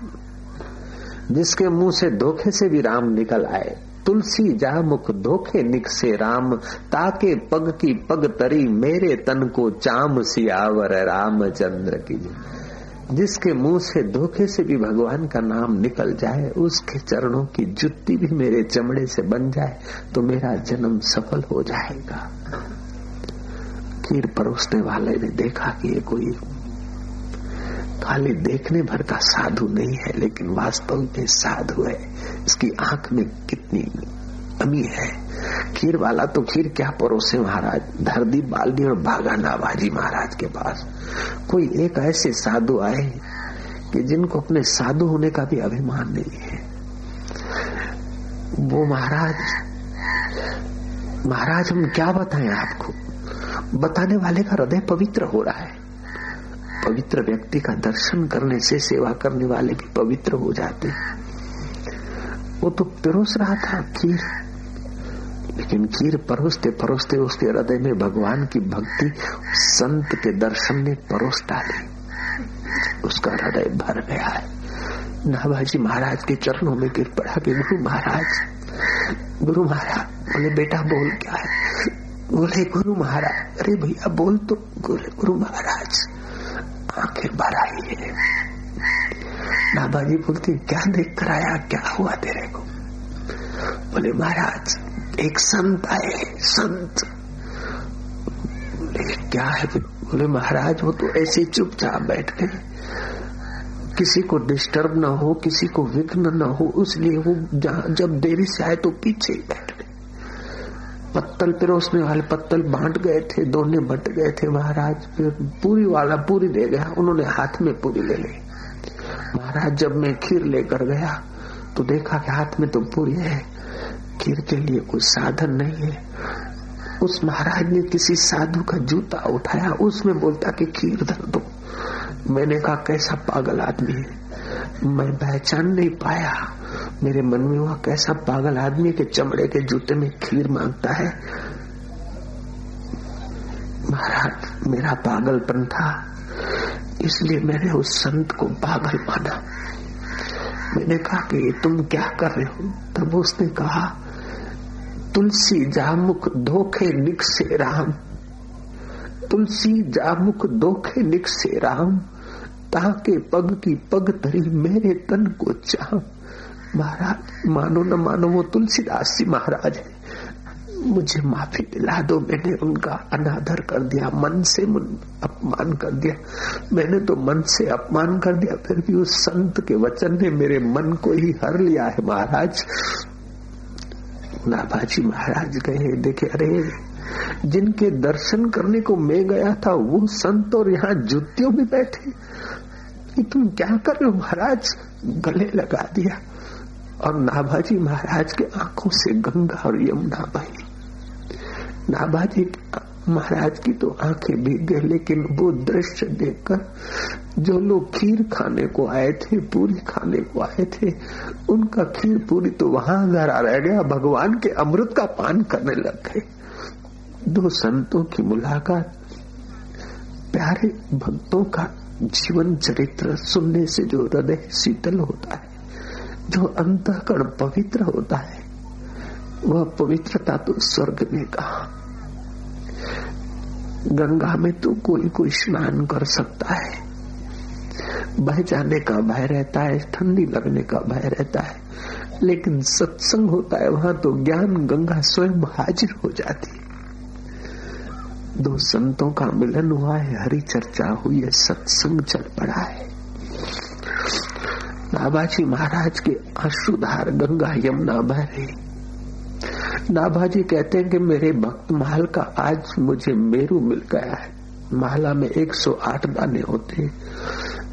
जिसके मुँह से धोखे से भी राम निकल आए तुलसी जा मुख धोखे निकसे राम, ताके पग की पग तरी मेरे तन को चाम सियावर रामचंद्र की जिसके मुँह से धोखे से भी भगवान का नाम निकल जाए, उसके चरणों की जुत्ती भी मेरे चमड़े से बन जाए तो मेरा जन्म सफल हो जाएगा। खीर परोसने वाले ने देखा कि ये कोई खाली देखने भर का साधु नहीं है, लेकिन वास्तव में साधु है। इसकी आँख में कितनी अमी है। खीर वाला तो खीर क्या परोसे महाराज? धरदी बाल्दी और भागा नाबाजी महाराज के पास। कोई एक ऐसे साधु आए कि जिनको अपने साधु होने का भी अभिमान नहीं है। वो महाराज महाराज हम क्या बताएँ आपको? बताने वाले का हृदय पवित्र हो रहा है। पवित्र व्यक्ति का दर्शन करने से सेवा करने वाले भी पवित्र हो जाते वो तो पिरोस रहा था, खीर। लेकिन खीर परोसते परोसते उसके हृदय में भगवान की भक्ति संत के दर्शन ने परोस डाली उसका हृदय भर गया है। नाभाजी महाराज के चरणों में गिर पड़ा कि, गुरु महाराज गुरु महाराज, बोले, बेटा, बोल क्या है? बोले, गुरु महाराज, अरे भैया, बोल तो बोले, गुरु महाराज आँखें भर आई है। नाभाजी बोलती, क्या देख कर आया? क्या हुआ तेरे को? बोले, महाराज, एक संत आए संत। बोले, क्या है? बोले, महाराज, वो तो ऐसे चुपचाप बैठ गए किसी को डिस्टर्ब ना हो, किसी को विघ्न ना हो इसलिए वो जब देरी से आए तो पीछे ही बैठ पत्तल पिरोसने वाले पत्तल बांट गए थे, दोनों बट गए थे महाराज। फिर पूरी वाला पूरी दे गया, उन्होंने हाथ में पूरी ले ली। महाराज जब मैं खीर लेकर गया तो देखा कि हाथ में तो पूरी है, खीर के लिए कोई साधन नहीं है। उस महाराज ने किसी साधु का जूता उठाया, उसमें बोलता कि खीर धर दो। मैंने कहा, कैसा पागल आदमी है। मैं पहचान नहीं पाया मेरे मन में हुआ कैसा पागल आदमी के चमड़े के जूते में खीर माँगता है? महाराज, मेरा पागलपन था, इसलिए मैंने उस संत को पागल माना। मैंने कहा कि तुम क्या कर रहे हो? तब उसने कहा, तुलसी जामुख धोखे निक से राम। तुलसी जामुख धोखे निक से राम, ताके पग की पग धरी मेरे तन को चाह महाराज, मानो न मानो वो तुलसीदास जी महाराज है। मुझे माफ़ी दिला दो, मैंने उनका अनादर कर दिया, मन से अपमान कर दिया। मैंने तो मन से अपमान कर दिया, फिर भी उस संत के वचन ने मेरे मन को ही हर लिया है महाराज। नाभाजी महाराज गए, देखे, अरे, जिनके दर्शन करने को मैं गया था, वो संत और यहाँ जुतियों में बैठे। तुम क्या कर रहे हो महाराज? गले लगा दिया। और नाभाजी महाराज के आँखों से गंगा और यमुना बही। नाभाजी महाराज की तो आँखें भीग गए लेकिन वो दृश्य देखकर जो लोग खीर खाने को आए थे, पूरी खाने को आए थे, उनका खीर पूरी तो वहाँ गरा रह गया। भगवान के अमृत का पान करने लग गए। दो संतों की मुलाकात, प्यारे भक्तों का जीवन चरित्र सुनने से जो हृदय शीतल होता है। जो अंतकरण पवित्र होता है, वह पवित्रता तो स्वर्ग में कहा। गंगा में तो कोई कोई स्नान कर सकता है। बह जाने का भय रहता है, ठंडी लगने का भय रहता है, लेकिन सत्संग होता है, वहाँ तो ज्ञान गंगा स्वयं हाजिर हो जाती। दो संतों का मिलन हुआ है हरी चर्चा हुई है, सत्संग चल पड़ा है। नाबाजी महाराज के अश्रुधार गंगा यमुना बह रही नाभाजी कहते हैं कि मेरे भक्त महल का आज मुझे मेरू मिल गया है। माला में 108 दाने होते हैं।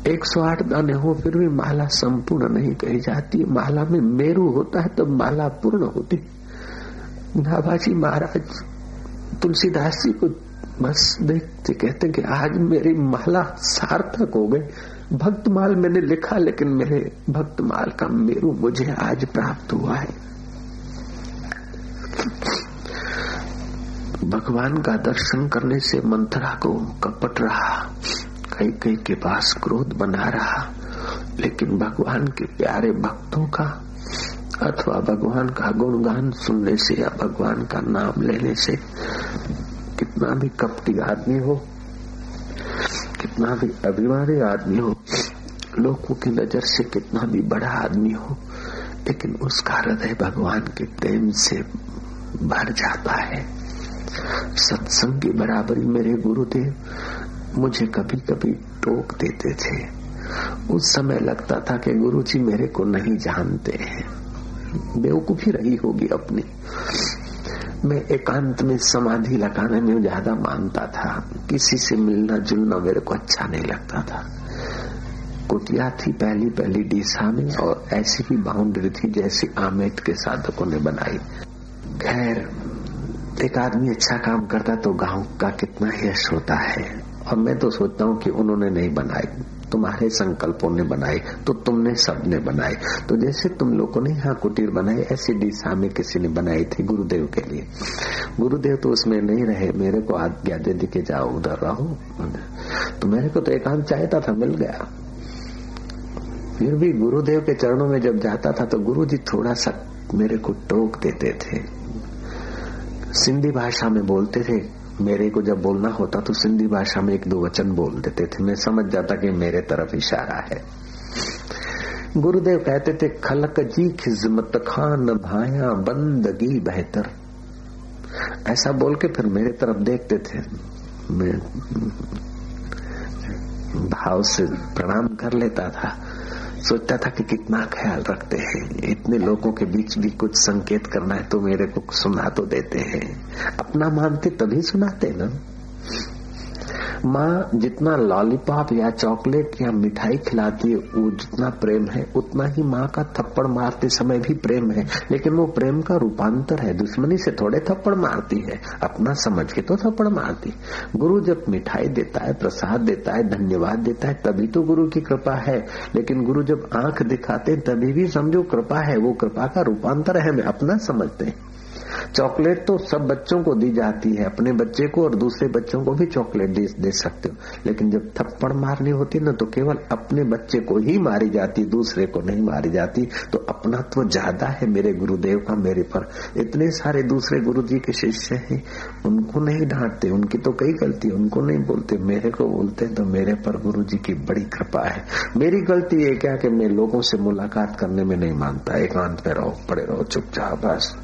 108 दाने हो, फिर भी माला संपूर्ण नहीं कही जाती। माला में मेरू होता है तो माला पूर्ण होती। नाभाजी महाराज तुलसीदास जी को बस देखते कहते कि आज मेरी माला सार्थक हो गई। भक्तमाल मैंने लिखा, लेकिन मेरे भक्तमाल का मेरू मुझे आज प्राप्त हुआ है। भगवान का दर्शन करने से मंथरा को कपट रहा, कई कई के पास क्रोध बना रहा, लेकिन भगवान के प्यारे भक्तों का अथवा भगवान का गुणगान सुनने से या भगवान का नाम लेने से कितना भी कपटी आदमी हो कितना भी अभिमानी आदमी हो, लोगों की नज़र से कितना भी बड़ा आदमी हो, लेकिन उसका हृदय भगवान के प्रेम से भर जाता है। सत्संग की बराबरी मेरे गुरुदेव मुझे कभी कभी टोक देते थे। उस समय लगता था कि गुरु जी मेरे को नहीं जानते हैं। बेवकूफ़ी रही होगी अपनी। मैं एकांत में समाधि लगाने में ज़्यादा मानता था। किसी से मिलना जुलना मेरे को अच्छा नहीं लगता था। कुटिया थी पहली पहली डीसा में और ऐसी ही बाउंड्री थी जैसी आमेट के साधकों ने बनाई। खैर, एक आदमी अच्छा काम करता तो गाँव का कितना यश होता है। और मैं तो सोचता हूँ कि उन्होंने नहीं बनाई। तुम्हारे संकल्पों ने बनाई तो तुमने सबने बनाई तो जैसे तुम लोगों ने यहाँ कुटीर बनाई, ऐसी दिशा में किसी ने बनाई थी गुरुदेव के लिए। गुरुदेव तो उसमें नहीं रहे, मेरे को आज्ञा दे दी के जाओ, उधर रहो। तो मेरे को तो एक आम चाहता था, मिल गया। फिर भी गुरुदेव के चरणों में जब जाता था तो गुरु जी थोड़ा सा मेरे को टोक देते थे। सिंधी भाषा में बोलते थे मेरे को जब बोलना होता तो सिंधी भाषा में एक दो वचन बोल देते थे। मैं समझ जाता कि मेरे तरफ़ इशारा है। गुरुदेव कहते थे, खलक जी खिजमत खान भाया बंदगी बेहतर। ऐसा बोल के फिर मेरे तरफ़ देखते थे। मैं भाव से प्रणाम कर लेता था। सोचता था कि कितना ख्याल रखते हैं। इतने लोगों के बीच भी कुछ संकेत करना है तो मेरे को सुना तो देते हैं। अपना मानते तभी सुनाते ना। माँ जितना लॉलीपॉप या चॉकलेट या मिठाई खिलाती है, वो जितना प्रेम है, उतना ही माँ का थप्पड़ मारते समय भी प्रेम है। लेकिन वो प्रेम का रूपांतर है, दुश्मनी से थोड़े थप्पड़ मारती है, अपना समझ के तो थप्पड़ मारती गुरु जब मिठाई देता है, प्रसाद देता है, धन्यवाद देता है, तभी तो गुरु की कृपा है। लेकिन गुरु जब आँख दिखाते तभी भी समझो कृपा है, वो कृपा का रूपांतर है, हमें अपना समझते हैं। चॉकलेट तो सब बच्चों को दी जाती है अपने बच्चे को और दूसरे बच्चों को भी चॉकलेट दे, दे सकते हो। लेकिन जब थप्पड़ मारनी होती ना तो केवल अपने बच्चे को ही मारी जाती दूसरे को नहीं मारी जाती। तो अपना तो ज़्यादा है मेरे गुरुदेव का मेरे पर। इतने सारे दूसरे गुरु जी के शिष्य हैं उनको नहीं डांटते उनकी तो कई गलती उनको नहीं बोलते। मेरे को बोलते तो मेरे पर गुरु जी की बड़ी कृपा है। मेरी गलती ये क्या कि मैं लोगों से मुलाकात करने में नहीं मानता एकांत में रहो पड़े रहो चुपचाप बस।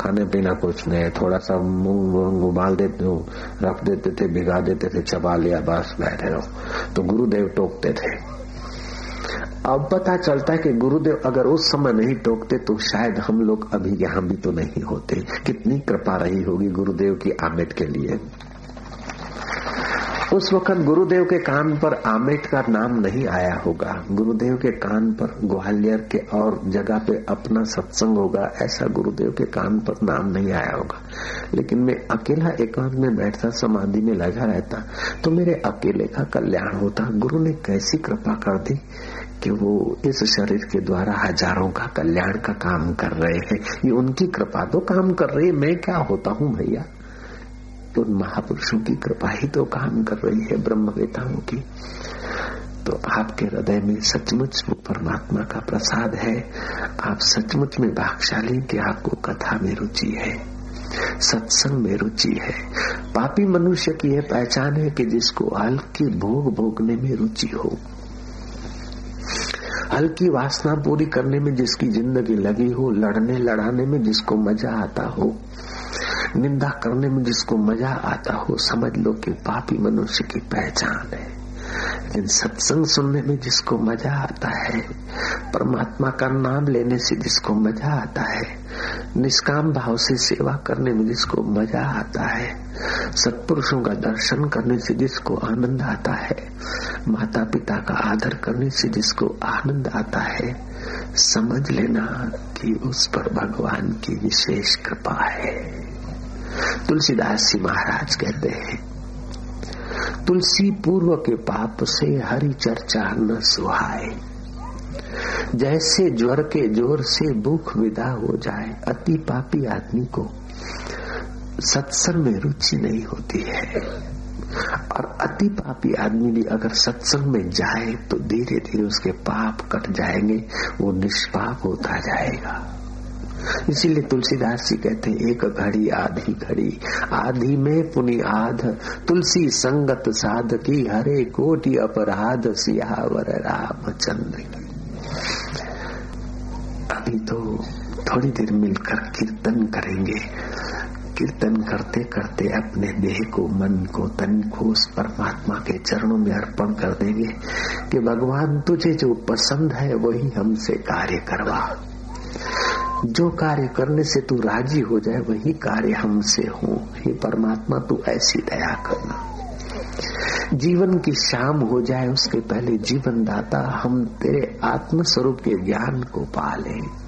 खाने पीना कुछ नहीं थोड़ा सा मुँह उबाल देते हो, रख देते थे, भिगा देते थे, चबा लिया, बस बैठे रहो। तो गुरुदेव टोकते थे। अब पता चलता है कि गुरुदेव अगर उस समय नहीं टोकते तो शायद हम लोग अभी यहाँ भी तो नहीं होते। कितनी कृपा रही होगी गुरुदेव की आमेट के लिए। उस वक्त गुरुदेव के कान पर आमेट का नाम नहीं आया होगा। गुरुदेव के कान पर ग्वालियर के और जगह पे अपना सत्संग होगा, ऐसा गुरुदेव के कान पर नाम नहीं आया होगा। लेकिन मैं अकेला एकांत में बैठता, समाधि में लगा रहता तो मेरे अकेले का कल्याण होता। गुरु ने कैसी कृपा कर दी कि वो इस शरीर के द्वारा हज़ारों का कल्याण का काम कर रहे हैं। ये उनकी कृपा तो काम कर रही है। मैं क्या होता हूँ भैया? तो महापुरुषों की कृपा ही तो काम कर रही है, ब्रह्मवेताओं की। तो आपके हृदय में सचमुच वो परमात्मा का प्रसाद है। आप सचमुच में भागशाली कि आपको कथा में रुचि है। सत्संग में रुचि है। पापी मनुष्य की यह पहचान है कि जिसको हल्की भोग भोगने में रुचि हो। हल्की वासना पूरी करने में जिसकी ज़िंदगी लगी हो, लड़ने लड़ाने में जिसको मज़ा आता हो, निंदा करने में जिसको मज़ा आता हो, समझ लो कि पापी मनुष्य की पहचान है। लेकिन सत्संग सुनने में जिसको मज़ा आता है, परमात्मा का नाम लेने से जिसको मज़ा आता है, निष्काम भाव से सेवा करने में जिसको मज़ा आता है, सत्पुरुषों का दर्शन करने से जिसको आनंद आता है माता पिता का आदर करने से जिसको आनंद आता है, समझ लेना कि उस पर भगवान की विशेष कृपा है। तुलसीदास जी महाराज कहते हैं तुलसी पूर्व के पाप से हरि चर्चा न सुहाए। जैसे ज्वर के ज़ोर से भूख विदा हो जाए, अति पापी आदमी को सत्संग में रुचि नहीं होती है। और अति पापी आदमी भी अगर सत्संग में जाए तो धीरे धीरे उसके पाप कट जाएँगे, वो निष्पाप होता जाएगा। इसीलिए तुलसीदास जी कहते हैं, एक घड़ी, आधी घड़ी। आधी में पुनि आध, तुलसी संगत साध की हरे कोटि अपराध, सियावर रामचंद्र की। अभी तो थोड़ी देर मिलकर कीर्तन करेंगे। कीर्तन करते करते अपने देह को, मन को, तन को उस परमात्मा के चरणों में अर्पण कर देंगे कि भगवान तुझे जो पसंद है, वही हमसे कार्य करवा। जो कार्य करने से तू राज़ी हो जाए, वही कार्य हमसे हो। हे परमात्मा, तू ऐसी दया करना। जीवन की शाम हो जाए, उसके पहले जीवन दाता हम तेरे आत्म स्वरूप के ज्ञान को पाले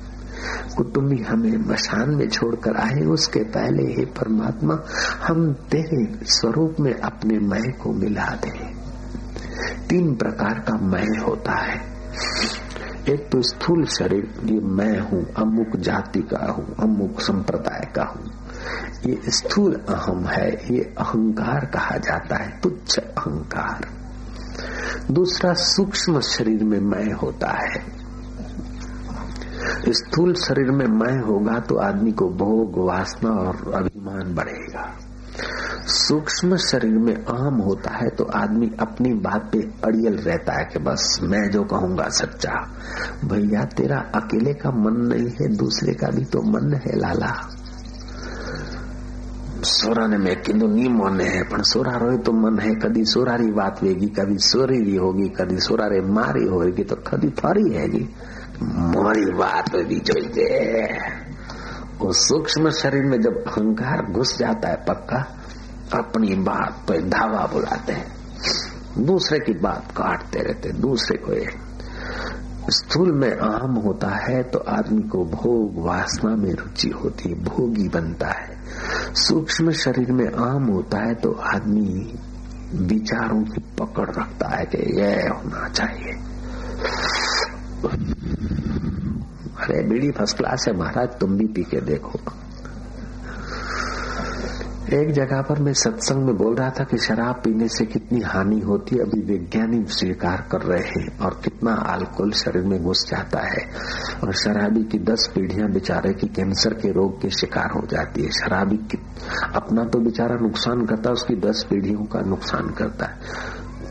कुटुम्बी हमें मशान में छोड़कर आए, उसके पहले, हे परमात्मा, हम तेरे स्वरूप में अपने मय को मिला दे। तीन प्रकार का मय होता है। एक तो स्थूल शरीर, ये मैं हूँ, अमुक जाति का हूँ, अमुक संप्रदाय का हूँ। ये स्थूल अहम है, ये अहंकार कहा जाता है, तुच्छ अहंकार। दूसरा, सूक्ष्म शरीर में मैं होता है। स्थूल शरीर में मैं होगा तो आदमी को भोग, वासना और अभिमान बढ़ेगा। सूक्ष्म शरीर में आम होता है तो आदमी अपनी बात पे अड़ियल रहता है कि बस मैं जो कहूंगा सच्चा भैया तेरा अकेले का मन नहीं है दूसरे का भी तो मन है लाला સોરાને મેં કીધું ની મોને હે પણ સોરા રોય તો મન હે કદી સોરારી વાત વેગી કદી સોરી होगी कदी सोरारे मारी होगी तो कदी फरी हैगी मारी बात भी જોઈએ वो सूक्ष्म शरीर में जब अहंकार घुस जाता है पक्का, अपनी बात पर धावा बुलाते हैं। दूसरे की बात काटते रहते दूसरे को स्थूल में आम होता है तो आदमी को भोग वासना में रुचि होती है, भोगी बनता है। सूक्ष्म शरीर में आम होता है तो आदमी विचारों की पकड़ रखता है कि यह होना चाहिए। अरे बीड़ी फ़र्स्ट क्लास है महाराज, तुम भी पी के देखो। एक जगह पर मैं सत्संग में बोल रहा था कि शराब पीने से कितनी हानि होती है, अभी वैज्ञानिक स्वीकार कर रहे हैं और कितना अल्कोहल शरीर में घुस जाता है। और शराबी की दस पीढ़ियाँ बेचारे की कैंसर के रोग के शिकार हो जाती है। शराबी अपना तो बेचारा नुकसान करता है, उसकी दस पीढ़ियों का नुकसान करता है।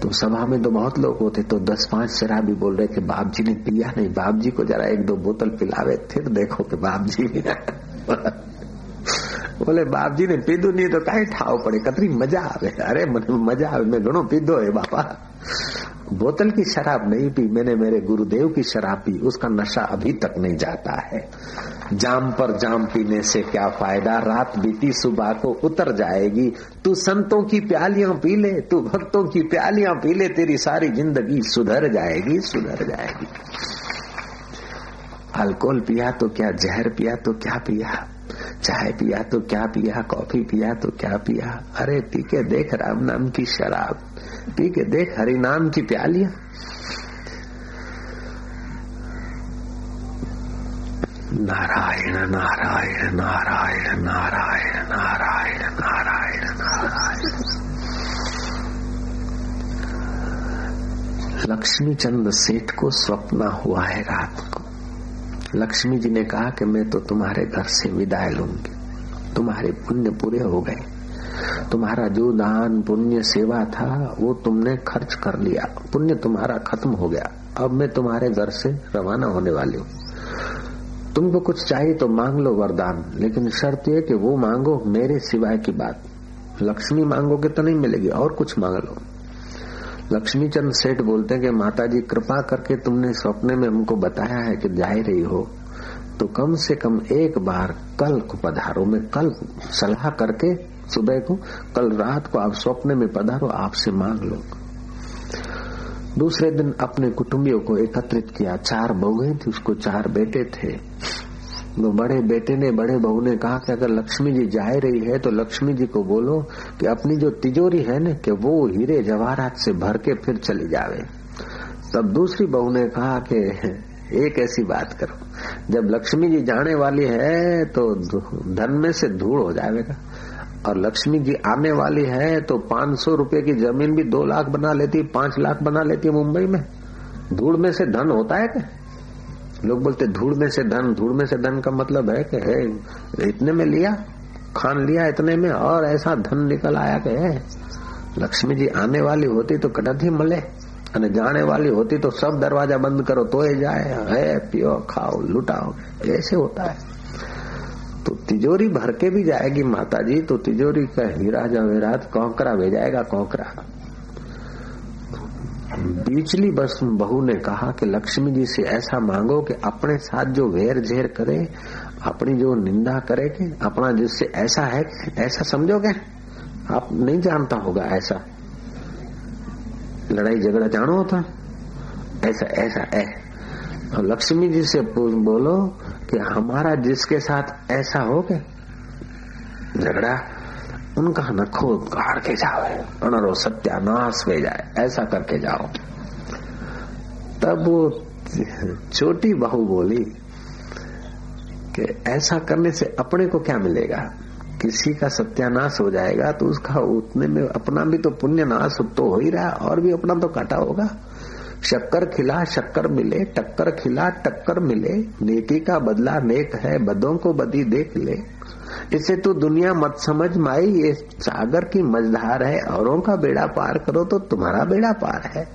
तो सभा में तो बहुत लोग होते तो दस पाँच शराब भी बोल रहे कि बाप जी ने पिया नहीं बाप जी को जरा एक दो बोतल पिलावे, फिर देखो कि बाप जी [LAUGHS] बोले बाप जी ने पीधु नहीं तो कहीं ठाव पड़े, कतरी मज़ा आवे। अरे, मन मज़ा आवे, मैं घणो पीधो है, बापा। बोतल की शराब नहीं पी, मैंने मेरे गुरुदेव की शराब पी, उसका नशा अभी तक नहीं जाता है। जाम पर जाम पीने से क्या फ़ायदा? रात बीती सुबह को उतर जाएगी। तू संतों की प्यालियाँ पी ले, तू भक्तों की प्यालियाँ पी ले, तेरी सारी ज़िंदगी सुधर जाएगी सुधर जाएगी। अल्कोहल पिया तो क्या, जहर पिया तो क्या पिया? चाय पिया तो क्या पिया? कॉफ़ी पिया तो क्या पिया? अरे, पी के देख राम नाम की शराब, पी के देख हरि नाम की प्यालियाँ। नारायण नारायण नारायण नारायण नारायण नारायण नारायण। लक्ष्मी चंद सेठ को स्वप्न हुआ है रात को। लक्ष्मी जी ने कहा कि मैं तो तुम्हारे घर से विदाई लूँगी। तुम्हारे पुण्य पूरे हो गए। तुम्हारा जो दान, पुण्य, सेवा था, वो तुमने खर्च कर लिया। पुण्य तुम्हारा खत्म हो गया। अब मैं तुम्हारे घर से रवाना होने वाली हूँ। तुमको कुछ चाहिए तो मांग लो वरदान, लेकिन शर्त यह कि वो मांगो मेरे सिवाय की बात। लक्ष्मी मांगोगे तो नहीं मिलेगी, और कुछ मांग लो। लक्ष्मी चंद सेठ बोलते हैं कि माता जी कृपा करके तुमने सपने में हमको बताया है कि जा रही हो। तो कम से कम एक बार कल को पधारो, मैं कल सलाह करके सुबह को, कल रात को आप स्वप्न में पधारो, आपसे मांग लो। दूसरे दिन अपने कुटुंबियों को एकत्रित किया। चार बहुएँ थी, उसको चार बेटे थे। तो बड़े बेटे ने बड़े बहू ने कहा कि अगर लक्ष्मी जी जा रही है तो लक्ष्मी जी को बोलो कि अपनी जो तिजोरी है ना, कि वो हीरे जवाहरात से भर के फिर चली जावे। तब दूसरी बहू ने कहा कि एक ऐसी बात करो, जब लक्ष्मी जी जाने वाली है तो धन में से धूल हो जाएगा। और लक्ष्मी जी आने वाली है तो पाँच सौ रुपये की ज़मीन भी दो लाख बना लेती, पाँच लाख बना लेती है मुंबई में। धूल में से धन होता है क्या? लोग बोलते धूल में से धन धूल में से धन का मतलब है कि है इतने में लिया, खान लिया इतने में, और ऐसा धन निकल आया कि है लक्ष्मी जी आने वाली होती तो कटत ही मले અને जाने वाली होती तो सब दरवाज़ा बंद करो तो ही जाए, है, पियो, खाओ, लुटाओ, ऐसे होता है। तो तिजोरी भर के भी जाएगी माता जी तो तिजोरी का हीरा जवेरात कौकरा भेजाएगा कौकरा। बीचली बस बहू ने कहा कि लक्ष्मी जी से ऐसा मांगो कि अपने साथ जो वेर झेर करे, अपनी जो निंदा करे कि अपना जिससे ऐसा है ऐसा समझोगे? आप नहीं जानता होगा ऐसा। लड़ाई झगड़ा जानो होता। ऐसा ऐसा है और लक्ष्मी जी से बोलो कि हमारा जिसके साथ ऐसा हो गया झगड़ा, उनका नखो काट के जाओ, अनरो सत्यानाश हो जाए, ऐसा करके जाओ। तब वो छोटी बहू बोली कि ऐसा करने से अपने को क्या मिलेगा? किसी का सत्यानाश हो जाएगा तो उसका उतने में अपना भी तो पुण्य नाश तो हो ही रहा, और भी अपना तो काटा होगा। शक्कर खिला, शक्कर मिले, टक्कर खिला, टक्कर मिले। नेकी का बदला नेक है, बदों को बदी देख ले। इसे तो दुनिया मत समझ माई, ये सागर की मझधार है। औरों का बेड़ा पार करो तो तुम्हारा बेड़ा पार है।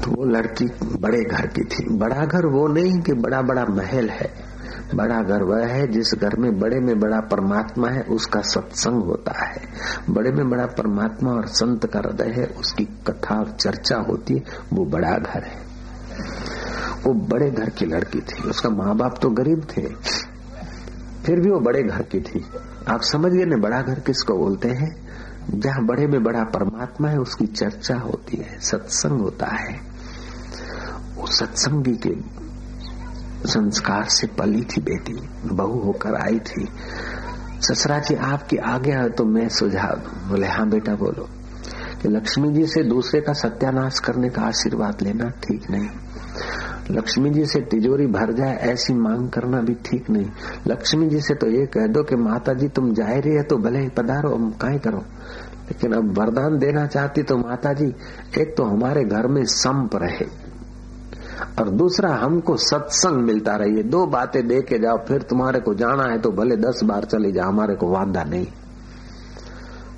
तो वो लड़की बड़े घर की थी। बड़ा घर वो नहीं कि बड़ा बड़ा महल है। बड़ा घर वह है, जिस घर में बड़े में बड़ा परमात्मा है, उसका सत्संग होता है। बड़े में बड़ा परमात्मा और संत का हृदय है, उसकी कथा और चर्चा होती है, वो बड़ा घर है। वो बड़े घर की लड़की थी। उसका माँ बाप तो गरीब थे। फिर भी वो बड़े घर की थी। आप समझिए ना, बड़ा घर किसको बोलते हैं? जहाँ बड़े में बड़ा परमात्मा है, उसकी चर्चा होती है, सत्संग होता है। वो सत्संगी के संस्कार से पली थी बेटी, बहू होकर आई थी। ससरा जी आपकी आज्ञा है तो मैं सुझाव बोले हाँ बेटा, बोलो। कि लक्ष्मी जी से दूसरे का सत्यानाश करने का आशीर्वाद लेना ठीक नहीं। लक्ष्मी जी से तिजोरी भर जाए ऐसी मांग करना भी ठीक नहीं। लक्ष्मी जी से तो ये कह दो कि माता जी तुम जाए रही है तो भले ही पधारो, हम काहे करो। लेकिन अब वरदान देना चाहती तो माता जी एक तो हमारे घर में संप रहे। और दूसरा, हमको सत्संग मिलता रही दो बातें दे के जाओ, फिर तुम्हारे को जाना है तो भले दस बार चले जाओ, हमारे को वादा नहीं।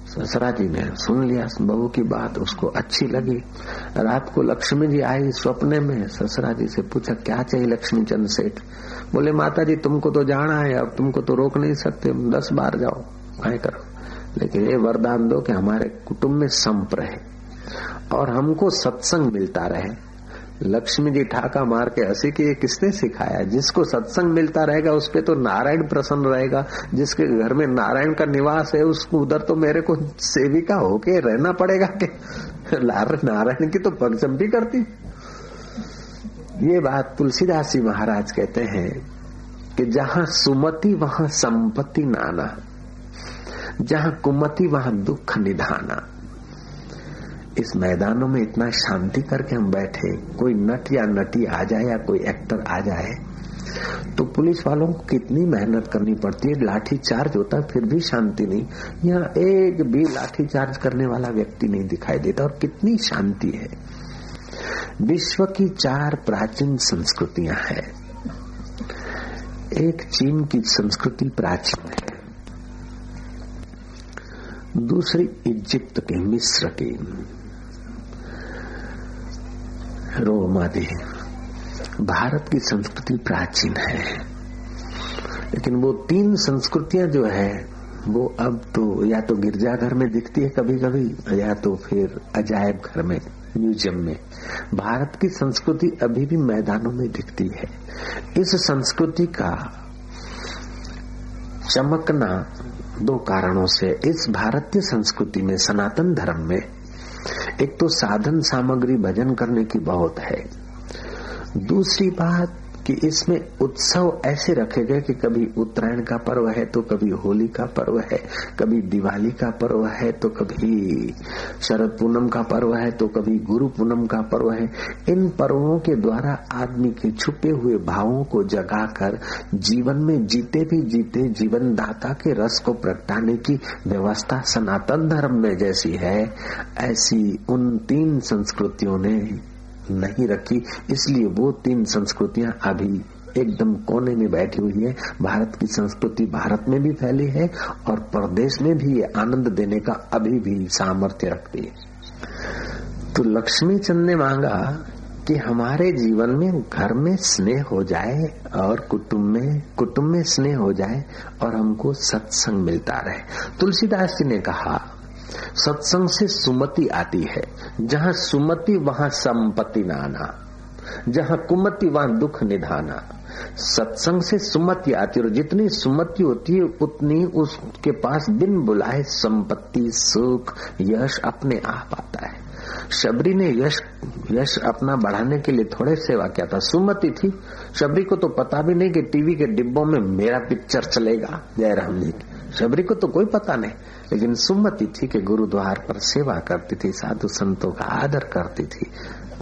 ससरा जी ने सुन लिया, बहू की बात उसको अच्छी लगी। रात को लक्ष्मी जी आई सपने में। ससरा जी से पूछा, क्या चाहिए लक्ष्मी चंद सेठ? बोले माता जी तुमको तो जाना है, अब तुमको तो रोक नहीं सकते। दस बार जाओ कहे करो। लेकिन ये वरदान दो कि हमारे कुटुंब में संप रहे और हमको सत्संग मिलता रहे। लक्ष्मी जी ठाका मार के हँसी की किसने सिखाया? जिसको सत्संग मिलता रहेगा, उस पर तो नारायण प्रसन्न रहेगा। जिसके घर में नारायण का निवास है, उसको उधर तो मेरे को सेविका होके रहना पड़ेगा कि [LAUGHS] नारायण की तो पगजम भी करती। ये बात तुलसीदास जी महाराज कहते हैं कि जहाँ सुमति, वहाँ संपत्ति नाना। जहाँ कुमति, वहाँ दुख निधाना। इस मैदानों में इतना शांति करके हम बैठे, कोई नट या नटी आ जाए या कोई एक्टर आ जाए तो पुलिस वालों को कितनी मेहनत करनी पड़ती है। लाठी चार्ज होता है, फिर भी शांति नहीं। यहाँ एक भी लाठी चार्ज करने वाला व्यक्ति नहीं दिखाई देता और कितनी शांति है। विश्व की चार प्राचीन संस्कृतियाँ हैं। एक चीन की संस्कृति प्राचीन है। दूसरी इजिप्त के मिस्र की। रोमादि भारत की संस्कृति प्राचीन है। लेकिन वो तीन संस्कृतियाँ जो है, वो अब तो या तो गिरजाघर में दिखती है कभी कभी या तो फिर अजायब घर में, म्यूज़ियम में। भारत की संस्कृति अभी भी मैदानों में दिखती है। इस संस्कृति का चमकना दो कारणों से इस भारतीय संस्कृति में, सनातन धर्म में एक तो साधन सामग्री भजन करने की बहुत है। दूसरी बात कि इसमें उत्सव ऐसे रखे गए कि कभी उत्तरायण का पर्व है तो कभी होली का पर्व है, कभी दिवाली का पर्व है तो कभी शरद पूनम का पर्व है तो कभी गुरु पूनम का पर्व है। इन पर्वों के द्वारा आदमी के छुपे हुए भावों को जगाकर जीवन में जीते भी जीते जीवन दाता के रस को प्रगटाने की व्यवस्था सनातन धर्म में जैसी है, ऐसी उन तीन संस्कृतियों ने नहीं रखी। इसलिए वो तीन संस्कृतियाँ अभी एकदम कोने में बैठी हुई है। भारत की संस्कृति भारत में भी फैली है और प्रदेश में भी ये आनंद देने का अभी भी सामर्थ्य रखती है। तो लक्ष्मी चंद ने मांगा कि हमारे जीवन में घर में स्नेह हो जाए और कुटुंब में कुटुंब में स्नेह हो जाए और हमको सत्संग मिलता रहे। तुलसीदास जी ने कहा सत्संग से सुमति आती है। जहाँ सुमति, वहाँ संपत्ति नाना। जहाँ कुमति, वहाँ दुख निधाना। सत्संग से सुमति आती और जितनी सुमति होती है, उतनी उसके पास बिन बुलाए संपत्ति, सुख, यश अपने आप आता है। शबरी ने यश यश अपना बढ़ाने के लिए थोड़े सेवा किया था। सुमति थी। शबरी को तो पता भी नहीं कि टीवी के डिब्बों में मेरा पिक्चर चलेगा, जयराम जी। शबरी को तो कोई पता नहीं। लेकिन सुमति थी कि गुरुद्वार पर सेवा करती थी, साधु संतों का आदर करती थी,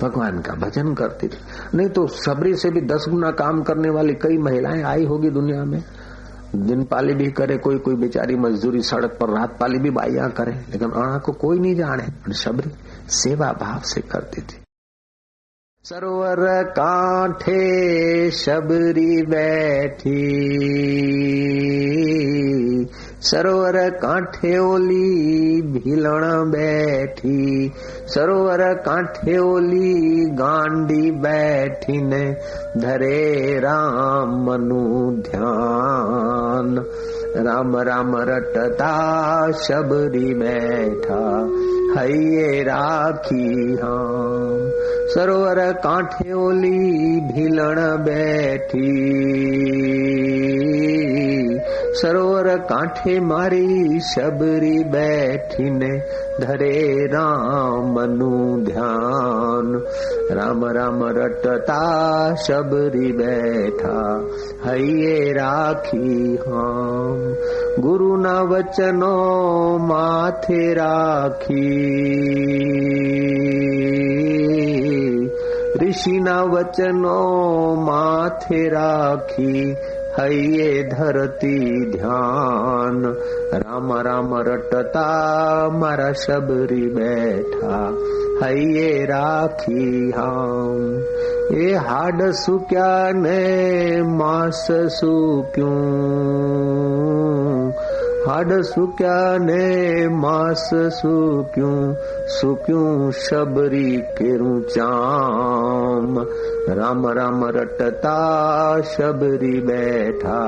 भगवान का भजन करती थी। नहीं तो सबरी से भी दस गुना काम करने वाली कई महिलाएँ आई होगी दुनिया में। दिन पाली भी करे, कोई कोई बेचारी मजदूरी सड़क पर, रात पाली भी बाइया करे, लेकिन अणा को कोई नहीं जाने सबरी सेवा भाव से करती थी। सरोवर कांठे शबरी बैठी। सरोवर कांठे ओली भीलण बैठी सरोवर कांठे ओली गांडी बैठी ने धरे राम मनु ध्यान राम राम रटता शबरी बैठा हये राखी हम। सरोवर कांठे ओली भीलण बैठी। सरोवर कांठे मारी शबरी बैठी ने धरे राम ध्यान। राम राम रटता शबरी बैठा हये राखी हम। गुरु न वचनो माथे राखी। ऋषि न वचनो माथे राखी। हये धरती ध्यान। राम राम रटता मारा शबरी बैठा। हये राखी हम। ए हाड सुक्या ने मास सुक्यूं हाड सुक्या ने मास सुक्यूं सुक्यूं शबरी केरू चाम राम राम रटता शबरी बैठा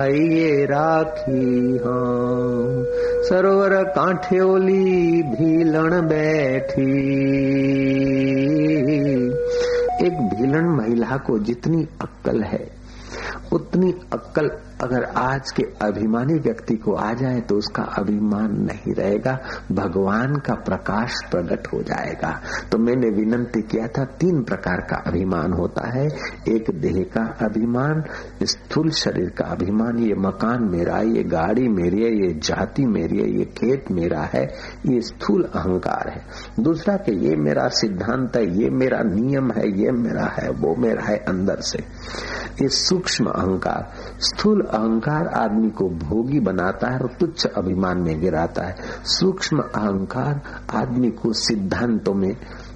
हये राखी हम सरोवर कांठे ओली भीलण बैठी भीलण महिला को जितनी अक्कल है उतनी अक्कल अगर आज के अभिमानी व्यक्ति को आ जाए तो उसका अभिमान नहीं रहेगा, भगवान का प्रकाश प्रकट हो जाएगा। तो मैंने विनंती किया था, तीन प्रकार का अभिमान होता है। एक देह का अभिमान, स्थूल शरीर का अभिमान, ये मकान मेरा, ये गाड़ी मेरी है, ये जाति मेरी है, ये खेत मेरा है, ये स्थूल अहंकार है। दूसरा कि ये मेरा सिद्धांत है, ये मेरा नियम है, ये मेरा है, वो मेरा है अंदर से। ये सूक्ष्म अहंकार, स्थूल अहंकार आदमी को भोगी बनाता है और तुच्छ अभिमान में गिराता है। सूक्ष्म अहंकार आदमी को सिद्धांतों में,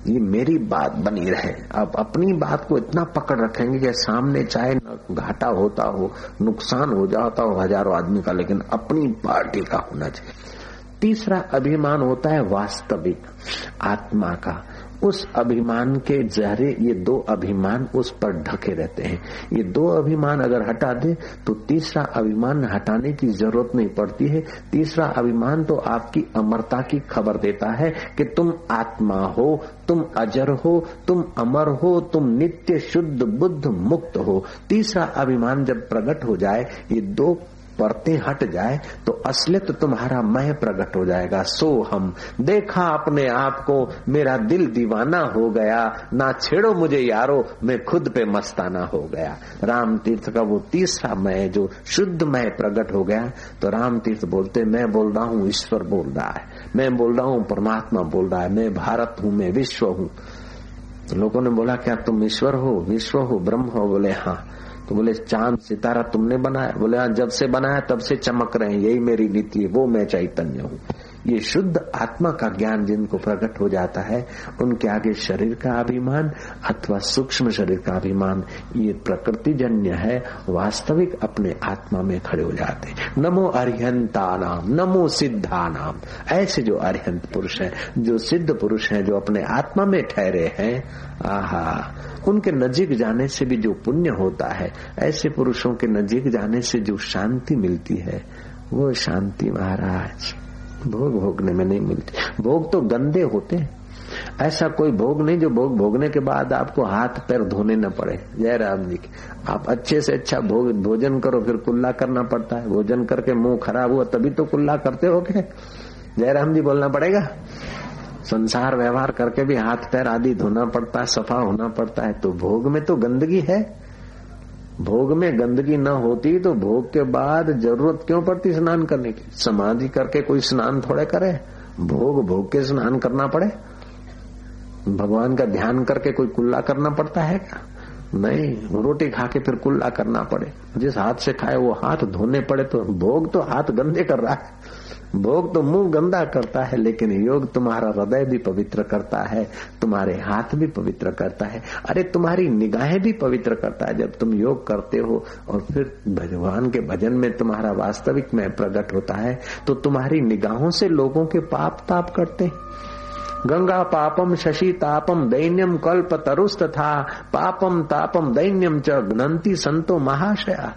ये मेरी बात बनी रहे। अब अपनी बात को इतना पकड़ रखेंगे कि सामने चाहे घाटा होता हो, नुकसान हो जाता हो हज़ारों आदमी का, लेकिन अपनी पार्टी का होना चाहिए। तीसरा अभिमान होता है वास्तविक आत्मा का। उस अभिमान के जहरे, ये दो अभिमान उस पर ढके रहते हैं। ये दो अभिमान अगर हटा दे तो तीसरा अभिमान हटाने की ज़रूरत नहीं पड़ती है। तीसरा अभिमान तो आपकी अमरता की खबर देता है कि तुम आत्मा हो, तुम अजर हो, तुम अमर हो, तुम नित्य शुद्ध बुद्ध मुक्त हो। तीसरा अभिमान जब प्रकट हो जाए, ये दो परतें हट जाए तो असलियत तुम्हारा मैं प्रकट हो जाएगा। सो हम। देखा अपने आप को, मेरा दिल दीवाना हो गया। ना छेड़ो मुझे यारो, मैं खुद पे मस्ताना हो गया। राम तीर्थ का वो तीसरा मैं जो शुद्ध मैं प्रकट हो गया। तो राम तीर्थ बोलते, मैं बोल रहा हूँ, ईश्वर बोल रहा है। मैं बोल रहा हूँ, परमात्मा बोल रहा है। मैं भारत हूँ, मैं विश्व हूँ। तो लोगों ने बोला, क्या तुम ईश्वर हो? विश्व हो, ब्रह्म हो? बोले हाँ। तो बोले, चाँद सितारा तुमने बनाया? बोले हाँ जब से बनाया, तब से चमक रहे हैं, यही मेरी नीति है, वो मैं चैतन्य हूँ। ये शुद्ध आत्मा का ज्ञान जिनको प्रकट हो जाता है, उनके आगे शरीर का अभिमान अथवा सूक्ष्म शरीर का अभिमान, ये प्रकृति जन्य है, वास्तविक अपने आत्मा में खड़े हो जाते नमो अरिहंता नाम नमो सिद्धा नाम ऐसे जो अरिहंत पुरुष है, जो सिद्ध पुरुष है, जो अपने आत्मा में ठहरे हैं, आहा उनके नजीक जाने से भी जो पुण्य होता है, ऐसे पुरुषों के नजीक जाने से जो शांति मिलती है, वो शांति महाराज, भोग भोगने में नहीं मिलती। भोग तो गंदे होते हैं। ऐसा कोई भोग नहीं जो भोग भोगने के बाद आपको हाथ पैर धोने न पड़े। जय राम जी आप अच्छे से अच्छा भोग, भोजन करो, फिर कुल्ला करना पड़ता है। भोजन करके मुँह खराब हुआ, तभी तो कुल्ला करते हो जय राम जी बोलना पड़ेगा? संसार व्यवहार करके भी हाथ पैर आदि धोना पड़ता है, सफ़ा होना पड़ता है तो भोग में तो गंदगी है। भोग में गंदगी न होती तो भोग के बाद ज़रूरत क्यों पड़ती स्नान करने की? समाधि करके कोई स्नान थोड़े करे? भोग भोग के स्नान करना पड़े? भगवान का ध्यान करके कोई कुल्ला करना पड़ता है क्या? नहीं, रोटी खा के फिर कुल्ला करना पड़े। जिस हाथ से खाए वो हाथ धोने पड़े तो भोग तो हाथ गंदे कर रहा है। भोग तो मुँह गंदा करता है, लेकिन योग तुम्हारा हृदय भी पवित्र करता है, तुम्हारे हाथ भी पवित्र करता है। अरे, तुम्हारी निगाहें भी पवित्र करता है। जब तुम योग करते हो और फिर भगवान के भजन में तुम्हारा वास्तविक में प्रकट होता है तो तुम्हारी निगाहों से लोगों के पाप ताप करते गंगा पापम शशि तापम दैन्यम कल्प तरुस्त था, पापम तापम दैन्यम च संतो महाशया।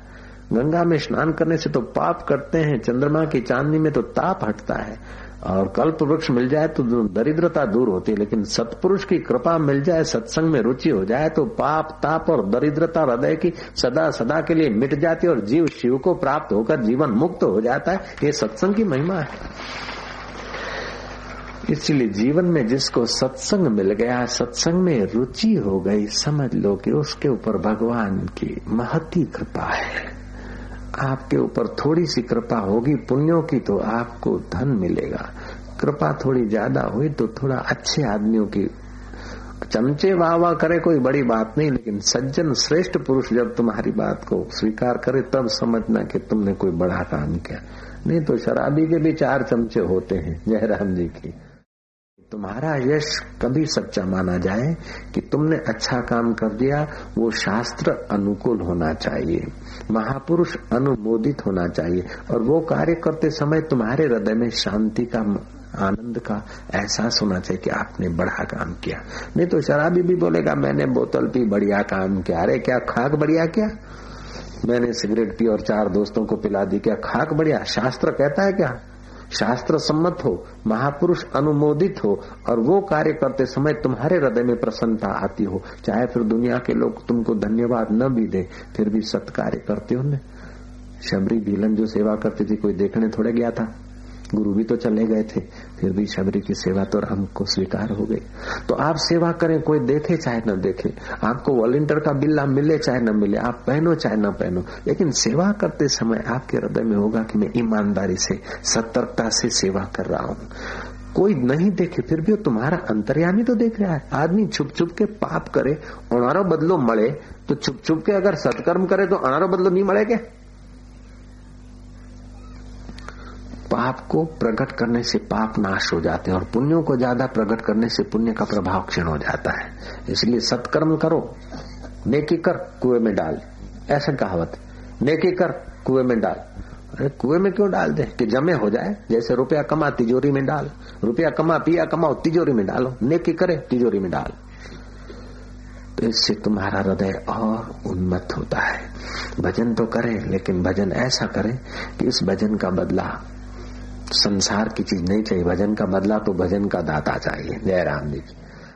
गंगा में स्नान करने से तो पाप करते हैं, चंद्रमा की चांदनी में तो ताप हटता है। और कल्प वृक्ष मिल जाए तो दरिद्रता दूर होती है, लेकिन सतपुरुष की कृपा मिल जाए, सत्संग में रुचि हो जाए तो पाप, ताप और दरिद्रता हृदय की सदा सदा के लिए मिट जाती है और जीव शिव को प्राप्त होकर जीवन मुक्त हो जाता है। ये सत्संग की महिमा है। इसलिए जीवन में जिसको सत्संग मिल गया, सत्संग में रुचि हो गई, समझ लो कि उसके ऊपर भगवान की महती कृपा है। आपके ऊपर थोड़ी सी कृपा होगी, पुण्यों की तो आपको धन मिलेगा। कृपा थोड़ी ज़्यादा हुई तो थोड़ा अच्छे आदमियों की। चमचे वाह वाह करे कोई बड़ी बात नहीं, लेकिन सज्जन, श्रेष्ठ पुरुष जब तुम्हारी बात को स्वीकार करे, तब समझना कि तुमने कोई बड़ा काम किया। नहीं तो शराबी के भी चार चमचे होते हैं, जयराम जी की। तुम्हारा यश कभी सच्चा माना जाए कि तुमने अच्छा काम कर दिया, वो शास्त्र अनुकूल होना चाहिए। महापुरुष अनुमोदित होना चाहिए। और वो कार्य करते समय तुम्हारे हृदय में शांति का, आनंद का एहसास होना चाहिए कि आपने बड़ा काम किया। नहीं तो शराबी भी बोलेगा, मैंने बोतल पी, बढ़िया काम किया। अरे क्या, खाक बढ़िया क्या? मैंने सिगरेट पी और चार दोस्तों को पिला दी क्या? खाक बढ़िया, शास्त्र कहता है क्या? शास्त्र सम्मत हो, महापुरुष अनुमोदित हो और वो कार्य करते समय तुम्हारे हृदय में प्रसन्नता आती हो, चाहे फिर दुनिया के लोग तुमको धन्यवाद न भी दे, फिर भी सत्कार्य करते हो न। शबरी भीलन जो सेवा करती थी, कोई देखने थोड़े गया था। गुरु भी तो चले गए थे। फिर भी शबरी की सेवा तो राम को स्वीकार हो गई। तो आप सेवा करें, कोई देखे चाहे न देखे। आपको वॉलेंटियर का बिल्ला मिले चाहे न मिले, आप पहनो चाहे न पहनो। लेकिन सेवा करते समय आपके हृदय में होगा कि मैं ईमानदारी से, सतर्कता से सेवा कर रहा हूँ। कोई नहीं देखे, फिर भी वो तुम्हारा अंतर्यामी तो देख रहा है। आदमी छुप छुप के पाप करे, अनारो बदलो मड़े तो छुप छुप के अगर सत्कर्म करे तो अनारो बदलो नहीं मड़े क्या पाप को प्रकट करने से पाप नाश हो जाते हैं और पुण्यों को ज़्यादा प्रकट करने से पुण्य का प्रभाव क्षीण हो जाता है। इसलिए सत्कर्म करो, नेकी कर, कुएँ में डाल। ऐसा कहावत, नेकी कर, कुएँ में डाल। अरे, कुएँ में क्यों डाल दे? कि जमे हो जाए। जैसे रुपया कमा, तिजोरी में डाल। रुपया कमा, पिया कमाओ, तिजोरी में डालो। नेकी करे, तिजोरी में डाल। तो इससे तुम्हारा हृदय और उन्मत्त होता है। भजन तो करे, लेकिन भजन ऐसा करे कि इस भजन का बदला संसार की चीज़ नहीं चाहिए। भजन का बदला तो भजन का दाता चाहिए। जय राम जी। की